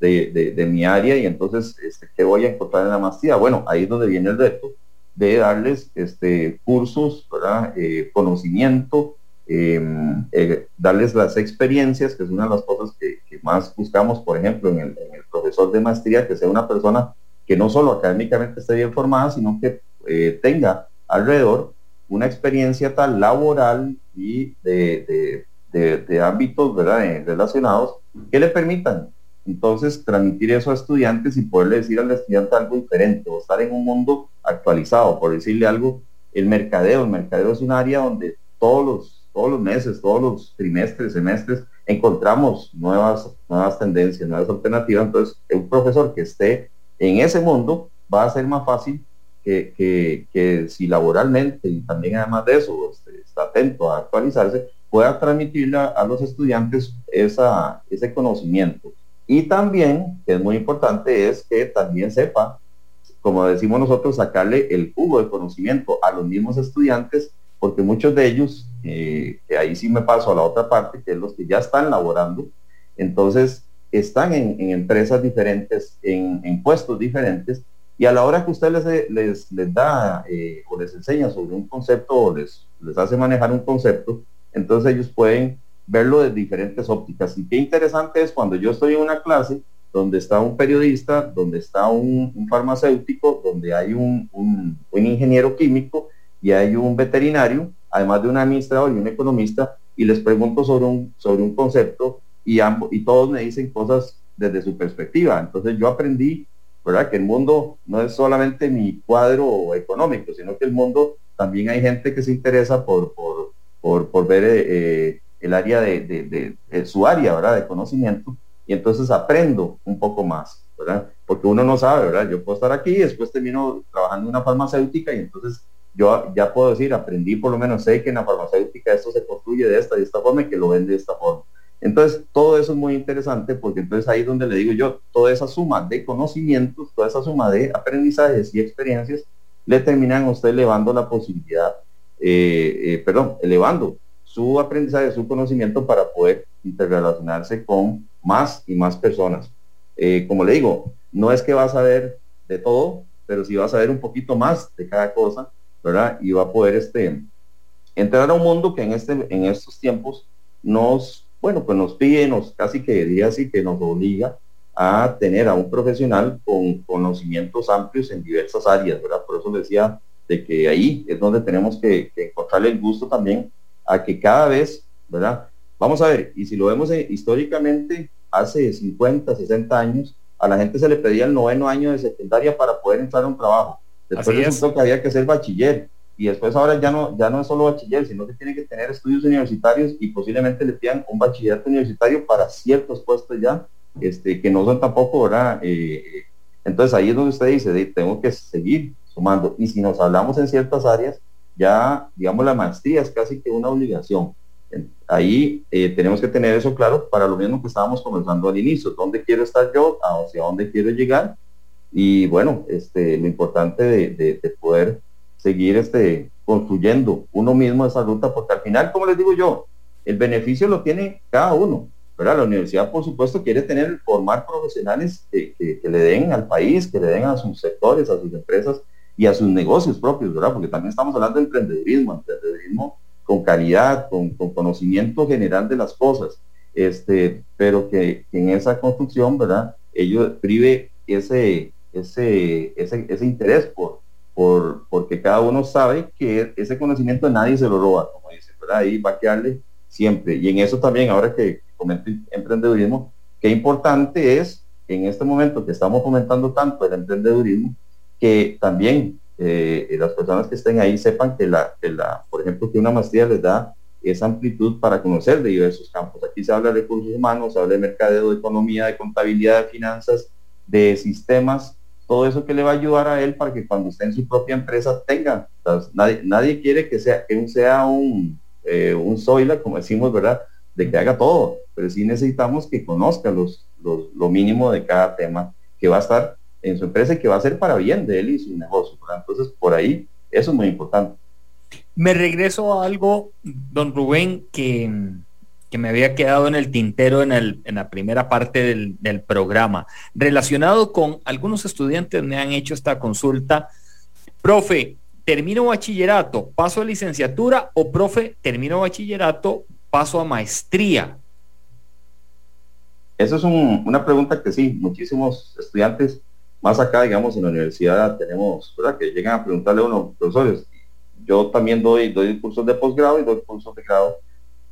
de, mi área y entonces, este, ¿qué voy a encontrar en la maestría? Bueno, ahí es donde viene el reto de darles este, cursos, ¿verdad? Eh, conocimiento, Em, eh, darles las experiencias, que es una de las cosas que, más buscamos, por ejemplo, en el, profesor de maestría, que sea una persona que no solo académicamente esté bien formada, sino que eh, tenga alrededor una experiencia tal laboral y de, ámbitos ¿verdad? Eh, relacionados que le permitan entonces transmitir eso a estudiantes y poderle decir al estudiante algo diferente o estar en un mundo actualizado, por decirle algo, el mercadeo, el mercadeo es un área donde todos los, todos los meses, todos los trimestres, semestres, encontramos nuevas, nuevas tendencias, nuevas alternativas, entonces un profesor que esté en ese mundo va a ser más fácil que, que, si laboralmente y también además de eso este, está atento a actualizarse, pueda transmitirle a, los estudiantes esa, ese conocimiento. Y también, que es muy importante, es que también sepa, como decimos nosotros, sacarle el jugo de conocimiento a los mismos estudiantes, porque muchos de ellos, eh, que ahí sí me paso a la otra parte, que es los que ya están laborando, entonces están en, empresas diferentes, en, puestos diferentes, y a la hora que usted les, les, da eh, o les enseña sobre un concepto o les, les hace manejar un concepto, entonces ellos pueden verlo de diferentes ópticas. Y qué interesante es cuando yo estoy en una clase donde está un periodista, donde está un, farmacéutico, donde hay un, un, ingeniero químico y hay un veterinario, además de un administrador y un economista, y les pregunto sobre un, sobre un concepto y, ambos, y todos me dicen cosas desde su perspectiva. Entonces yo aprendí, ¿verdad? Que el mundo no es solamente mi cuadro económico, sino que el mundo también hay gente que se interesa por, por, por, ver eh, eh, el área de, su área, ¿verdad? De conocimiento, y entonces aprendo un poco más, ¿verdad? Porque uno no sabe, ¿verdad? Yo puedo estar aquí, después termino trabajando en una farmacéutica y entonces yo ya puedo decir, aprendí por lo menos, sé que en la farmacéutica esto se construye de esta y esta forma y que lo vende de esta forma. Entonces, todo eso es muy interesante porque entonces ahí es donde le digo yo, toda esa suma de conocimientos, toda esa suma de aprendizajes y experiencias, le terminan a usted elevando la posibilidad eh, eh, perdón, elevando su aprendizaje, su conocimiento para poder interrelacionarse con más y más personas. Eh, como le digo, no es que va a saber de todo, pero sí va a saber un poquito más de cada cosa, Y va a poder este, entrar a un mundo que en, este, en estos tiempos nos, bueno, pues nos pide, nos casi que diría así, que nos obliga a tener a un profesional con conocimientos amplios en diversas áreas, ¿verdad? Por eso decía de que ahí es donde tenemos que, encontrarle el gusto también a que cada vez, ¿verdad? Vamos a ver, y si lo vemos eh, históricamente, hace 50, 60 años, a la gente se le pedía el noveno año de secundaria para poder entrar a un trabajo. Después resultó que había que ser bachiller. Y después ahora ya no, ya no es solo bachiller, sino que tiene que tener estudios universitarios y posiblemente le pidan un bachillerato universitario para ciertos puestos ya, este, que no son tampoco, ¿verdad? Eh, entonces ahí es donde usted dice, tengo que seguir sumando. Y si nos hablamos en ciertas áreas, ya, digamos, la maestría es casi que una obligación. Ahí eh, tenemos que tener eso claro para lo mismo que estábamos comenzando al inicio. ¿Dónde quiero estar yo? ¿Hacia dónde quiero llegar? Y bueno, este, lo importante de, poder seguir este, construyendo uno mismo esa ruta, porque al final, como les digo yo, el beneficio lo tiene cada uno. La universidad, por supuesto, quiere tener, formar profesionales que, le den al país, que le den a sus sectores, a sus empresas y a sus negocios propios, ¿verdad? Porque también estamos hablando de emprendedurismo, emprendedurismo con calidad, con, conocimiento general de las cosas, este, pero que, en esa construcción, ¿verdad? Ellos prive ese, ese, ese, interés por, por, porque cada uno sabe que ese conocimiento nadie se lo roba, como dice, ¿verdad? Ahí va a quedarle siempre. Y en eso también, ahora que, comento emprendedurismo, qué importante es en este momento que estamos comentando tanto el emprendedurismo, que también eh, las personas que estén ahí sepan que la, la, por ejemplo, que una maestría les da esa amplitud para conocer de diversos campos. Aquí se habla de recursos humanos, se habla de mercadeo, de economía, de contabilidad, de finanzas, de sistemas, todo eso que le va a ayudar a él para que cuando esté en su propia empresa tenga. nadie, nadie quiere que sea, que sea un, eh, un soila, como decimos, ¿verdad? de que haga todo, pero sí necesitamos que conozca los, lo mínimo de cada tema que va a estar en su empresa y que va a ser para bien de él y su negocio. Entonces, por ahí, eso es muy importante. Me regreso a algo, don Rubén, que, que me había quedado en el tintero en, el, en la primera parte del, programa, relacionado con algunos estudiantes me han hecho esta consulta. Profe, termino bachillerato, paso a licenciatura o profe, termino bachillerato, paso a maestría? Eso es una pregunta que sí, muchísimos estudiantes, más acá, digamos, en la universidad tenemos, ¿verdad? Que llegan a preguntarle a uno, profesores, yo también doy, doy cursos de posgrado y doy cursos de grado.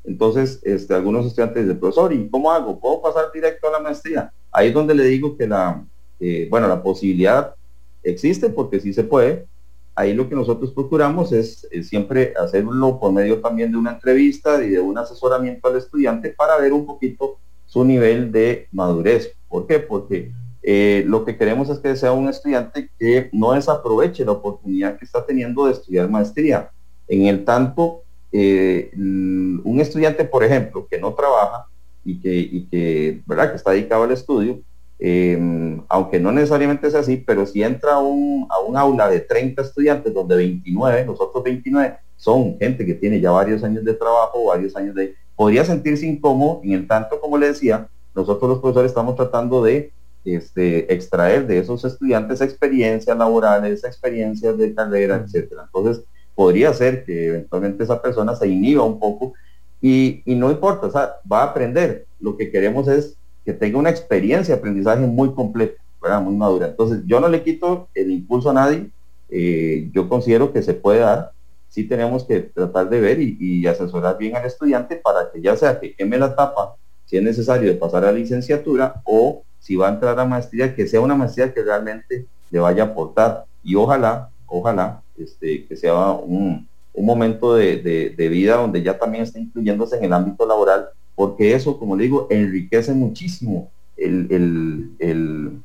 Entonces, este, algunos estudiantes dicen, profesor, ¿y cómo hago? ¿Puedo pasar directo a la maestría? ahí es donde le digo que la, eh, bueno, la posibilidad existe porque sí se puede. Ahí lo que nosotros procuramos es, siempre hacerlo por medio también de una entrevista y de un asesoramiento al estudiante para ver un poquito su nivel de madurez. ¿Por qué? Porque eh, lo que queremos es que sea un estudiante que no desaproveche la oportunidad que está teniendo de estudiar maestría. En el tanto, eh, un estudiante, por ejemplo, que no trabaja y que, y que, ¿verdad? que está dedicado al estudio, Em, aunque no necesariamente es así, pero si entra a un, a un aula de 30 estudiantes donde 29, los otros 29 son gente que tiene ya varios años de trabajo, varios años de... Podría sentirse incómodo, en el tanto, como le decía, nosotros los profesores estamos tratando de este, extraer de esos estudiantes experiencias laborales, experiencias de carrera, etcétera. Entonces, podría ser que eventualmente esa persona se inhiba un poco y, y no importa, o sea, va a aprender. Lo que queremos es que tenga una experiencia de aprendizaje muy completa, muy madura. Entonces, yo no le quito el impulso a nadie, eh, yo considero que se puede dar, sí tenemos que tratar de ver y, asesorar bien al estudiante para que ya sea que queme la etapa, si es necesario de pasar a la licenciatura o si va a entrar a maestría, que sea una maestría que realmente le vaya a aportar y ojalá, ojalá, este, que sea un, momento de, de, vida donde ya también esté incluyéndose en el ámbito laboral porque eso, como le digo, enriquece muchísimo el,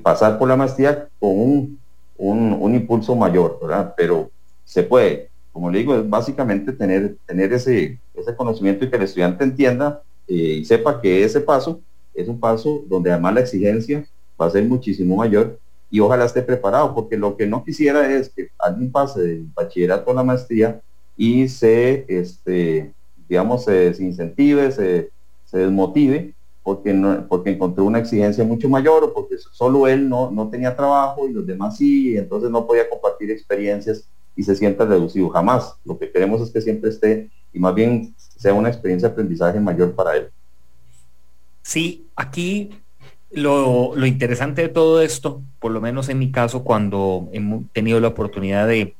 pasar por la maestría con un, impulso mayor, ¿verdad? Pero se puede, como le digo, es básicamente tener, tener ese, ese conocimiento y que el estudiante entienda eh, y sepa que ese paso es un paso donde además la exigencia va a ser muchísimo mayor y ojalá esté preparado, porque lo que no quisiera es que alguien pase del bachillerato a la maestría y se, este, digamos, se desincentive, se, desmotive, porque, no, porque encontró una exigencia mucho mayor o porque solo él no, no tenía trabajo y los demás sí, y entonces no podía compartir experiencias y se sienta reducido. Jamás. Lo que queremos es que siempre esté y más bien sea una experiencia de aprendizaje mayor para él. Sí, aquí lo, lo interesante de todo esto, por lo menos en mi caso, cuando he tenido la oportunidad de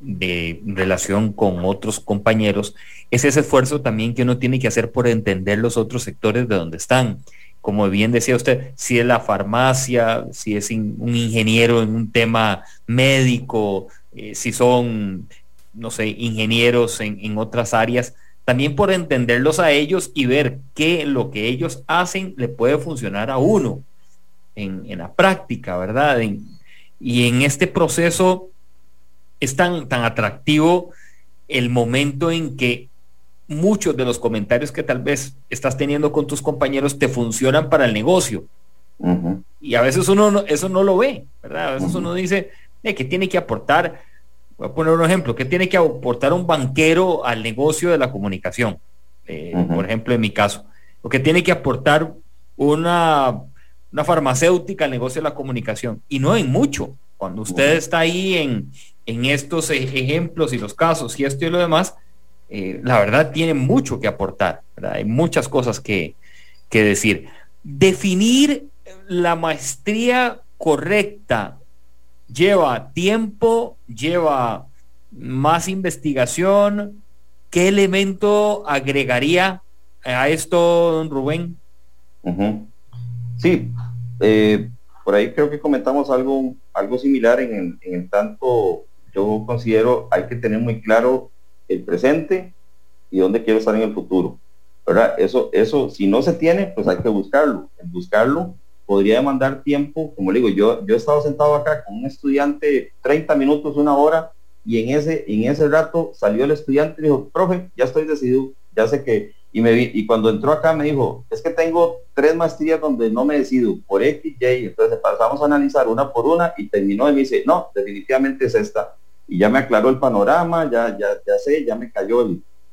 de relación con otros compañeros, es ese esfuerzo también que uno tiene que hacer por entender los otros sectores de donde están. Como bien decía usted, si es la farmacia, si es un ingeniero en un tema médico, eh, si son, no sé, ingenieros en, otras áreas, también por entenderlos a ellos y ver qué lo que ellos hacen le puede funcionar a uno en, la práctica, ¿verdad? y en este proceso es tan, tan atractivo el momento en que muchos de los comentarios que tal vez estás teniendo con tus compañeros te funcionan para el negocio. Y a veces uno eso no lo ve, ¿verdad? A veces uno dice eh, que tiene que aportar, voy a poner un ejemplo, que tiene que aportar un banquero al negocio de la comunicación, eh, por ejemplo, en mi caso, o que tiene que aportar una, una farmacéutica al negocio de la comunicación. Y no en mucho. Cuando usted está ahí en, en estos e-, ejemplos y los casos y esto y lo demás, eh, la verdad tiene mucho que aportar, hay muchas cosas que, que decir. Definir la maestría correcta lleva tiempo, lleva más investigación. ¿Qué elemento agregaría a esto, don Rubén? Sí, eh, por ahí creo que comentamos algo, algo similar en en el tanto yo considero hay que tener muy claro el presente y dónde quiero estar en el futuro. ¿verdad? Eso, eso, si no se tiene, pues hay que buscarlo. El buscarlo podría demandar tiempo, como le digo, yo, yo he estado sentado acá con un estudiante 30 minutos, una hora, y en ese, en ese rato salió el estudiante y dijo, profe, ya estoy decidido, ya sé que, y me y cuando entró acá me dijo, es que tengo tres maestrías donde no me decido por X, Y, entonces pasamos a analizar una por una y terminó y me dice, no, definitivamente es esta y ya me aclaró el panorama, ya, ya, ya sé, ya me cayó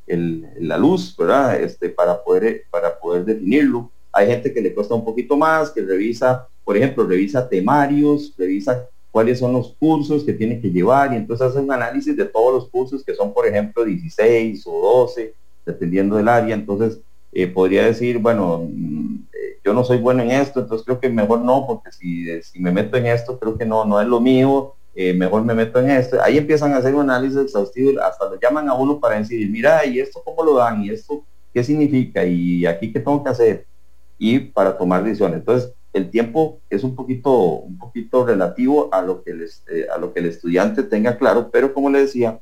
el, la luz, ¿verdad? Este, para, poder, para poder definirlo. Hay gente que le cuesta un poquito más, que revisa, por ejemplo, revisa temarios, revisa cuáles son los cursos que tiene que llevar y entonces hace un análisis de todos los cursos que son, por ejemplo, 16 o 12, dependiendo del área. Entonces, eh, podría decir, bueno, mm, eh, yo no soy bueno en esto, entonces creo que mejor no, porque si, me meto en esto, creo que no, no es lo mío, eh, mejor me meto en esto. Ahí empiezan a hacer un análisis exhaustivo, hasta lo llaman a uno para decir, mira, ¿y esto cómo lo dan? ¿Y esto qué significa? ¿Y aquí qué tengo que hacer? Y para tomar decisiones. Entonces, el tiempo es un poquito, un poquito relativo a lo, que el, eh, a lo que el estudiante tenga claro, pero como le decía,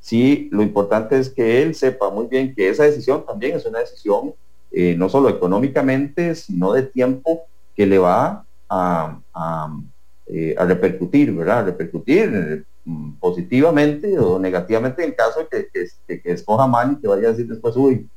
sí, lo importante es que él sepa muy bien que esa decisión también es una decisión eh, no solo económicamente, sino de tiempo que le va a, a, a repercutir, ¿verdad? Repercutir mm, positivamente o negativamente en el caso de que, que, que, escoja mal y que vaya a decir después, uy,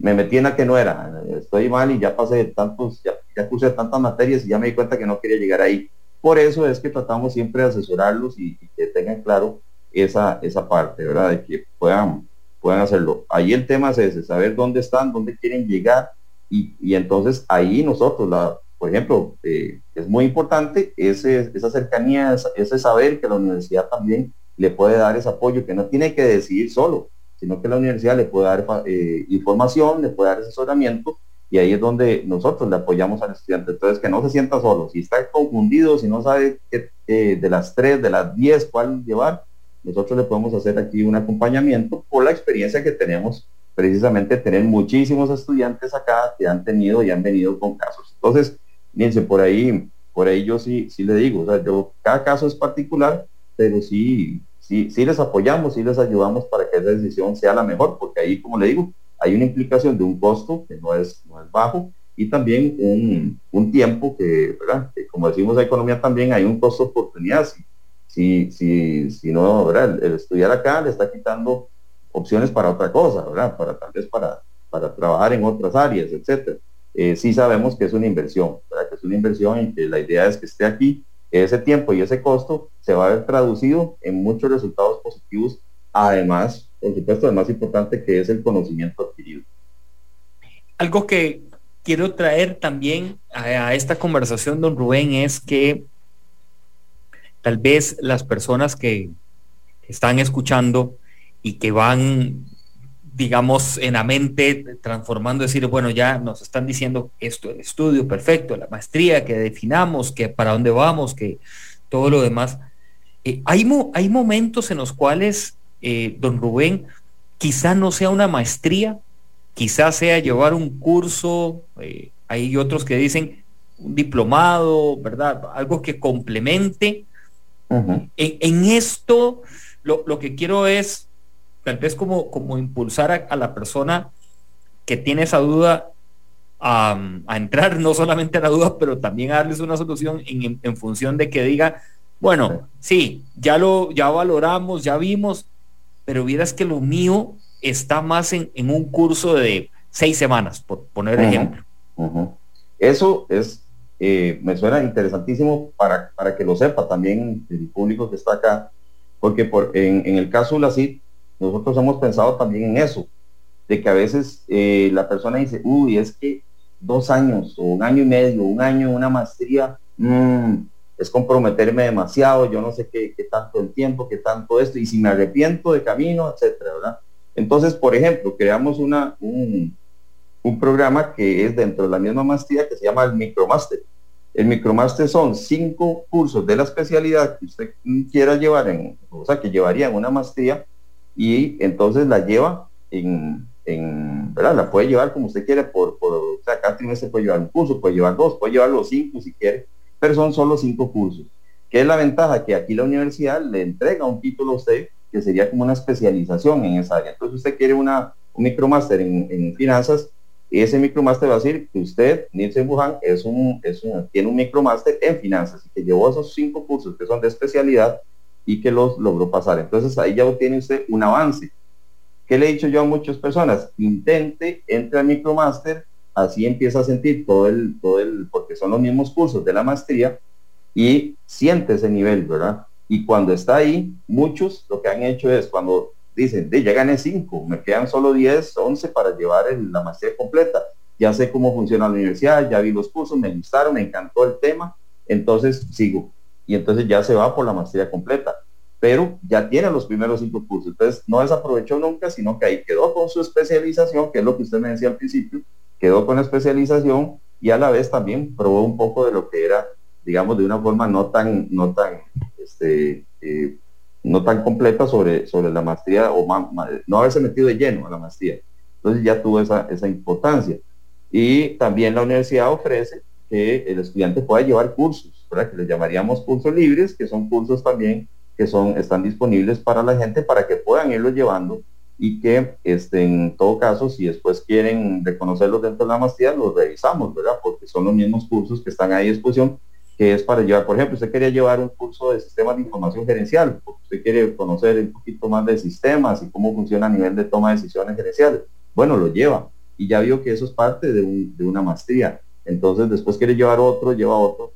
me metí en la que no era, estoy mal y ya pasé tantos, ya, puse tantas materias y ya me di cuenta que no quería llegar ahí. Por eso es que tratamos siempre de asesorarlos y, que tengan claro esa, esa parte, ¿verdad? De que puedan, puedan hacerlo. Ahí el tema es ese, saber dónde están, dónde quieren llegar y, y entonces ahí nosotros, la, por ejemplo, eh, es muy importante ese, esa cercanía, ese saber que la universidad también le puede dar ese apoyo, que no tiene que decidir solo, sino que la universidad le puede dar eh, información, le puede dar asesoramiento y ahí es donde nosotros le apoyamos al estudiante. Entonces, que no se sienta solo. Si está confundido, si no sabe qué, de las tres, de las diez, cuál llevar, nosotros le podemos hacer aquí un acompañamiento por la experiencia que tenemos precisamente tener muchísimos estudiantes acá que han tenido y han venido con casos. Entonces, fíjense, por ahí, por ahí yo sí, sí le digo, o sea, yo, cada caso es particular, sí, sí, sí les apoyamos, sí les ayudamos para que esa decisión sea la mejor, porque ahí, como le digo, hay una implicación de un costo que no es, no es bajo y también un, un tiempo que, ¿verdad? Como decimos en economía también hay un costo de oportunidad. Si, si, si, si no. El, estudiar acá le está quitando opciones para otra cosa, ¿verdad? Para tal vez para, para trabajar en otras áreas, etcétera. Eh, sí sabemos que es una inversión. Que es una inversión y que la idea es que esté aquí ese tiempo y ese costo se va a ver traducido en muchos resultados positivos, además, por supuesto, el más importante que es el conocimiento adquirido. Algo que quiero traer también a, esta conversación, don Rubén, es que tal vez las personas que están escuchando y que van digamos, en la mente, transformando, decir, bueno, ya nos están diciendo esto, el estudio, perfecto, la maestría, que definamos, que para dónde vamos, que todo lo demás. Eh, hay, hay momentos en los cuales, eh, don Rubén, quizá no sea una maestría, quizá sea llevar un curso, eh, hay otros que dicen un diplomado, ¿verdad? Algo que complemente. en, esto, lo, lo que quiero es tal vez como, como impulsar a, la persona que tiene esa duda a, entrar no solamente a la duda, pero también a darles una solución en, función de que diga, bueno, sí, ya lo ya valoramos, ya vimos, pero vieras que lo mío está más en, un curso de seis semanas, por poner ejemplo. Eso es, eh, me suena interesantísimo para, para que lo sepa también el público que está acá, porque por, en, en el caso de la CIT, nosotros hemos pensado también en eso, de que a veces eh, la persona dice, uy, es que dos años o un año y medio, un año, una maestría, mm, es comprometerme demasiado, yo no sé qué, tanto el tiempo, qué tanto esto, y si me arrepiento de camino, etcétera, ¿verdad? Entonces, por ejemplo, creamos una, un, un programa que es dentro de la misma maestría que se llama el Micromaster. El Micromaster son cinco cursos de la especialidad que usted quiera llevar en, o sea, que llevaría en una maestría, y entonces la lleva en, en, ¿verdad? La puede llevar como usted quiere, por, por o sea, cada trimestre puede llevar un curso, puede llevar dos, puede llevar los cinco si quiere, pero son solo cinco cursos. ¿Qué es la ventaja? Que aquí la universidad le entrega un título a usted que sería como una especialización en esa área. Entonces usted quiere una, un micromaster en, en finanzas, ese micromaster va a decir que usted, Nielsen Wuhan, es un, es un, tiene un micromaster en finanzas y que llevó esos cinco cursos que son de especialidad y que los logró pasar. Entonces ahí ya tiene usted un avance. ¿Qué le he dicho yo a muchas personas? Intente, entre al micromaster, así empieza a sentir todo el, todo el, porque son los mismos cursos de la maestría, y siente ese nivel, ¿verdad? Y cuando está ahí, muchos lo que han hecho es cuando dicen, de ya gané 5, me quedan solo 10, 11 para llevar la maestría completa. Ya sé cómo funciona la universidad, ya vi los cursos, me gustaron, me encantó el tema, entonces sigo y entonces ya se va por la maestría completa. Pero ya tiene los primeros cinco cursos. Entonces no desaprovechó nunca, sino que ahí quedó con su especialización, que es lo que usted me decía al principio, quedó con la especialización y a la vez también probó un poco de lo que era, digamos, de una forma no tan, no tan, este, eh, no tan completa sobre, sobre la maestría o no haberse metido de lleno a la maestría. Entonces ya tuvo esa, esa importancia. Y también la universidad ofrece que el estudiante pueda llevar cursos, ¿verdad? que les llamaríamos cursos libres, que son cursos también que son, están disponibles para la gente para que puedan irlos llevando y que este, en todo caso, si después quieren reconocerlos dentro de la maestría, los revisamos, ¿verdad? Porque son los mismos cursos que están ahí a disposición, que es para llevar, por ejemplo, usted quería llevar un curso de sistemas de información gerencial, porque usted quiere conocer un poquito más de sistemas y cómo funciona a nivel de toma de decisiones gerenciales. Bueno, lo lleva y ya vio que eso es parte de, de una maestría. Entonces, después quiere llevar otro, lleva otro.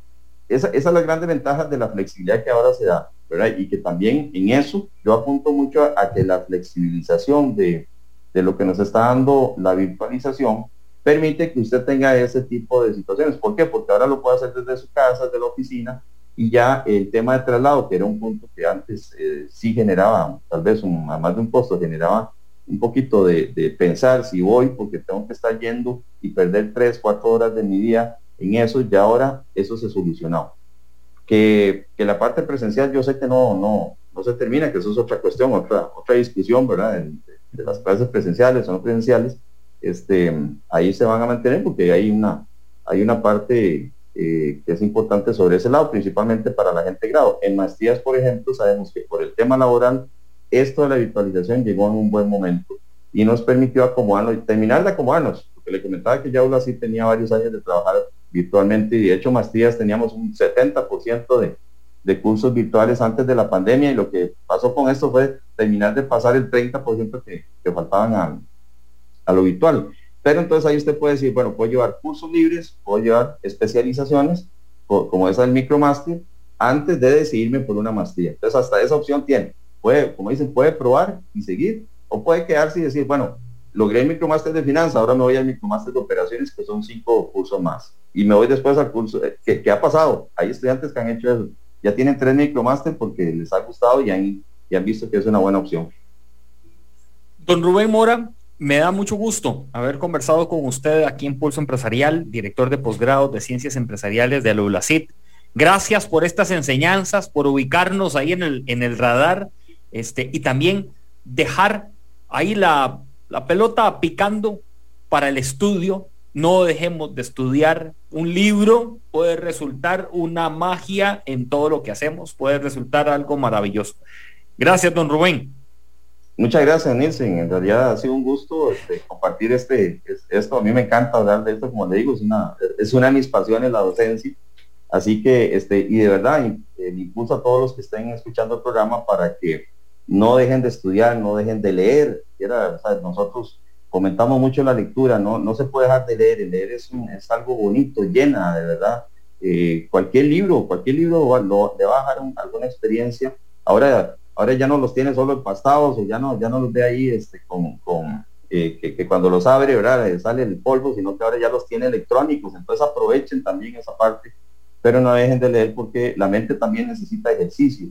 Esa, esa es la grande ventaja de la flexibilidad que ahora se da y que también en eso yo apunto mucho a, que la flexibilización de, de, lo que nos está dando la virtualización permite que usted tenga ese tipo de situaciones. ¿Por qué? Porque ahora lo puede hacer desde su casa, desde la oficina, y ya el tema de traslado, que era un punto que antes eh, sí generaba, tal vez un, más de un costo, generaba un poquito de, pensar si voy porque tengo que estar yendo y perder tres, cuatro horas de mi día en eso, ya ahora eso se solucionó que, la parte presencial yo sé que no, no, no se termina, que eso es otra cuestión, otra, otra discusión, ¿verdad? De, las clases presenciales o no presenciales, este, ahí se van a mantener porque hay una, hay una parte eh, que es importante sobre ese lado, principalmente para la gente grado. En maestrías, por ejemplo, sabemos que por el tema laboral, esto de la virtualización llegó en un buen momento y nos permitió acomodarnos terminar de acomodarnos, porque le comentaba que ya sí tenía varios años de trabajar virtualmente y de hecho Maestrías teníamos un 70% de, de cursos virtuales antes de la pandemia y lo que pasó con esto fue terminar de pasar el 30% que, que faltaban a, a, lo virtual. Pero entonces ahí usted puede decir, bueno, puedo llevar cursos libres, puedo llevar especializaciones, como esa del micromaster, antes de decidirme por una maestría. Entonces hasta esa opción tiene. Puede, como dicen, puede probar y seguir, o puede quedarse y decir, bueno, logré el micromaster de finanzas, ahora me voy al micromaster de operaciones, que son cinco cursos más y me voy después al curso. Eh, ¿Qué, ha pasado? Hay estudiantes que han hecho eso. Ya tienen tres micromaster porque les ha gustado y han, y han visto que es una buena opción. Don Rubén Mora, me da mucho gusto haber conversado con usted aquí en Pulso Empresarial, director de posgrado de Ciencias Empresariales de la. Gracias por estas enseñanzas, por ubicarnos ahí en el, en el radar este, y también dejar ahí la, la pelota picando para el estudio no dejemos de estudiar. Un libro puede resultar una magia en todo lo que hacemos, puede resultar algo maravilloso. Gracias, don Rubén. Muchas gracias, Nielsen. En realidad ha sido un gusto este, compartir este, esto. A mí me encanta hablar de esto, como le digo, es una, es una de mis pasiones la docencia. Así que, este, y de verdad, el impulso a todos los que estén escuchando el programa para que no dejen de estudiar, no dejen de leer. Nosotros comentamos mucho la lectura, no, no se puede dejar de leer, el leer es, es algo bonito, llena de verdad. Eh, cualquier libro, cualquier libro lo, le va a dejar alguna experiencia. Ahora, ahora ya no los tiene solo empastados o ya no, ya no los ve ahí este, con, con eh, que, cuando los abre, ¿verdad? Eh, sale el polvo, sino que ahora ya los tiene electrónicos, entonces aprovechen también esa parte, pero no dejen de leer porque la mente también necesita ejercicio,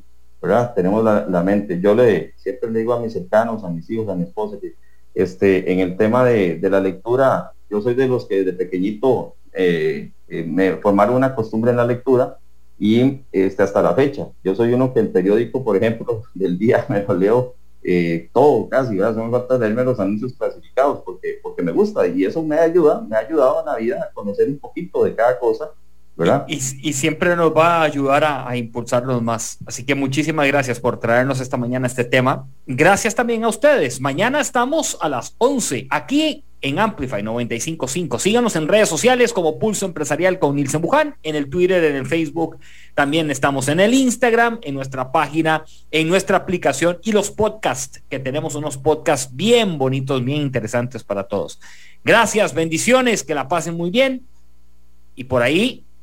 Tenemos la, mente. Yo le siempre le digo a mis cercanos, a mis hijos, a mi esposa, que este, en el tema de, la lectura, yo soy de los que desde pequeñito eh, eh, me formaron una costumbre en la lectura y este, hasta la fecha. Yo soy uno que el periódico, por ejemplo, del día me lo leo eh, todo casi, ¿verdad? me falta leerme los anuncios clasificados porque, porque me gusta y eso me ayuda, me ha ayudado en la vida a conocer un poquito de cada cosa y, siempre nos va a ayudar a, impulsarnos más. Así que muchísimas gracias por traernos esta mañana este tema. Gracias también a ustedes. Mañana estamos a las 11 aquí en Amplify 955. Síganos en redes sociales como Pulso Empresarial con Nilsen Buján, en el Twitter, en el Facebook. También estamos en el Instagram, en nuestra página, en nuestra aplicación y los podcasts, que tenemos unos podcasts bien bonitos, bien interesantes para todos. Gracias, bendiciones, que la pasen muy bien. Y por ahí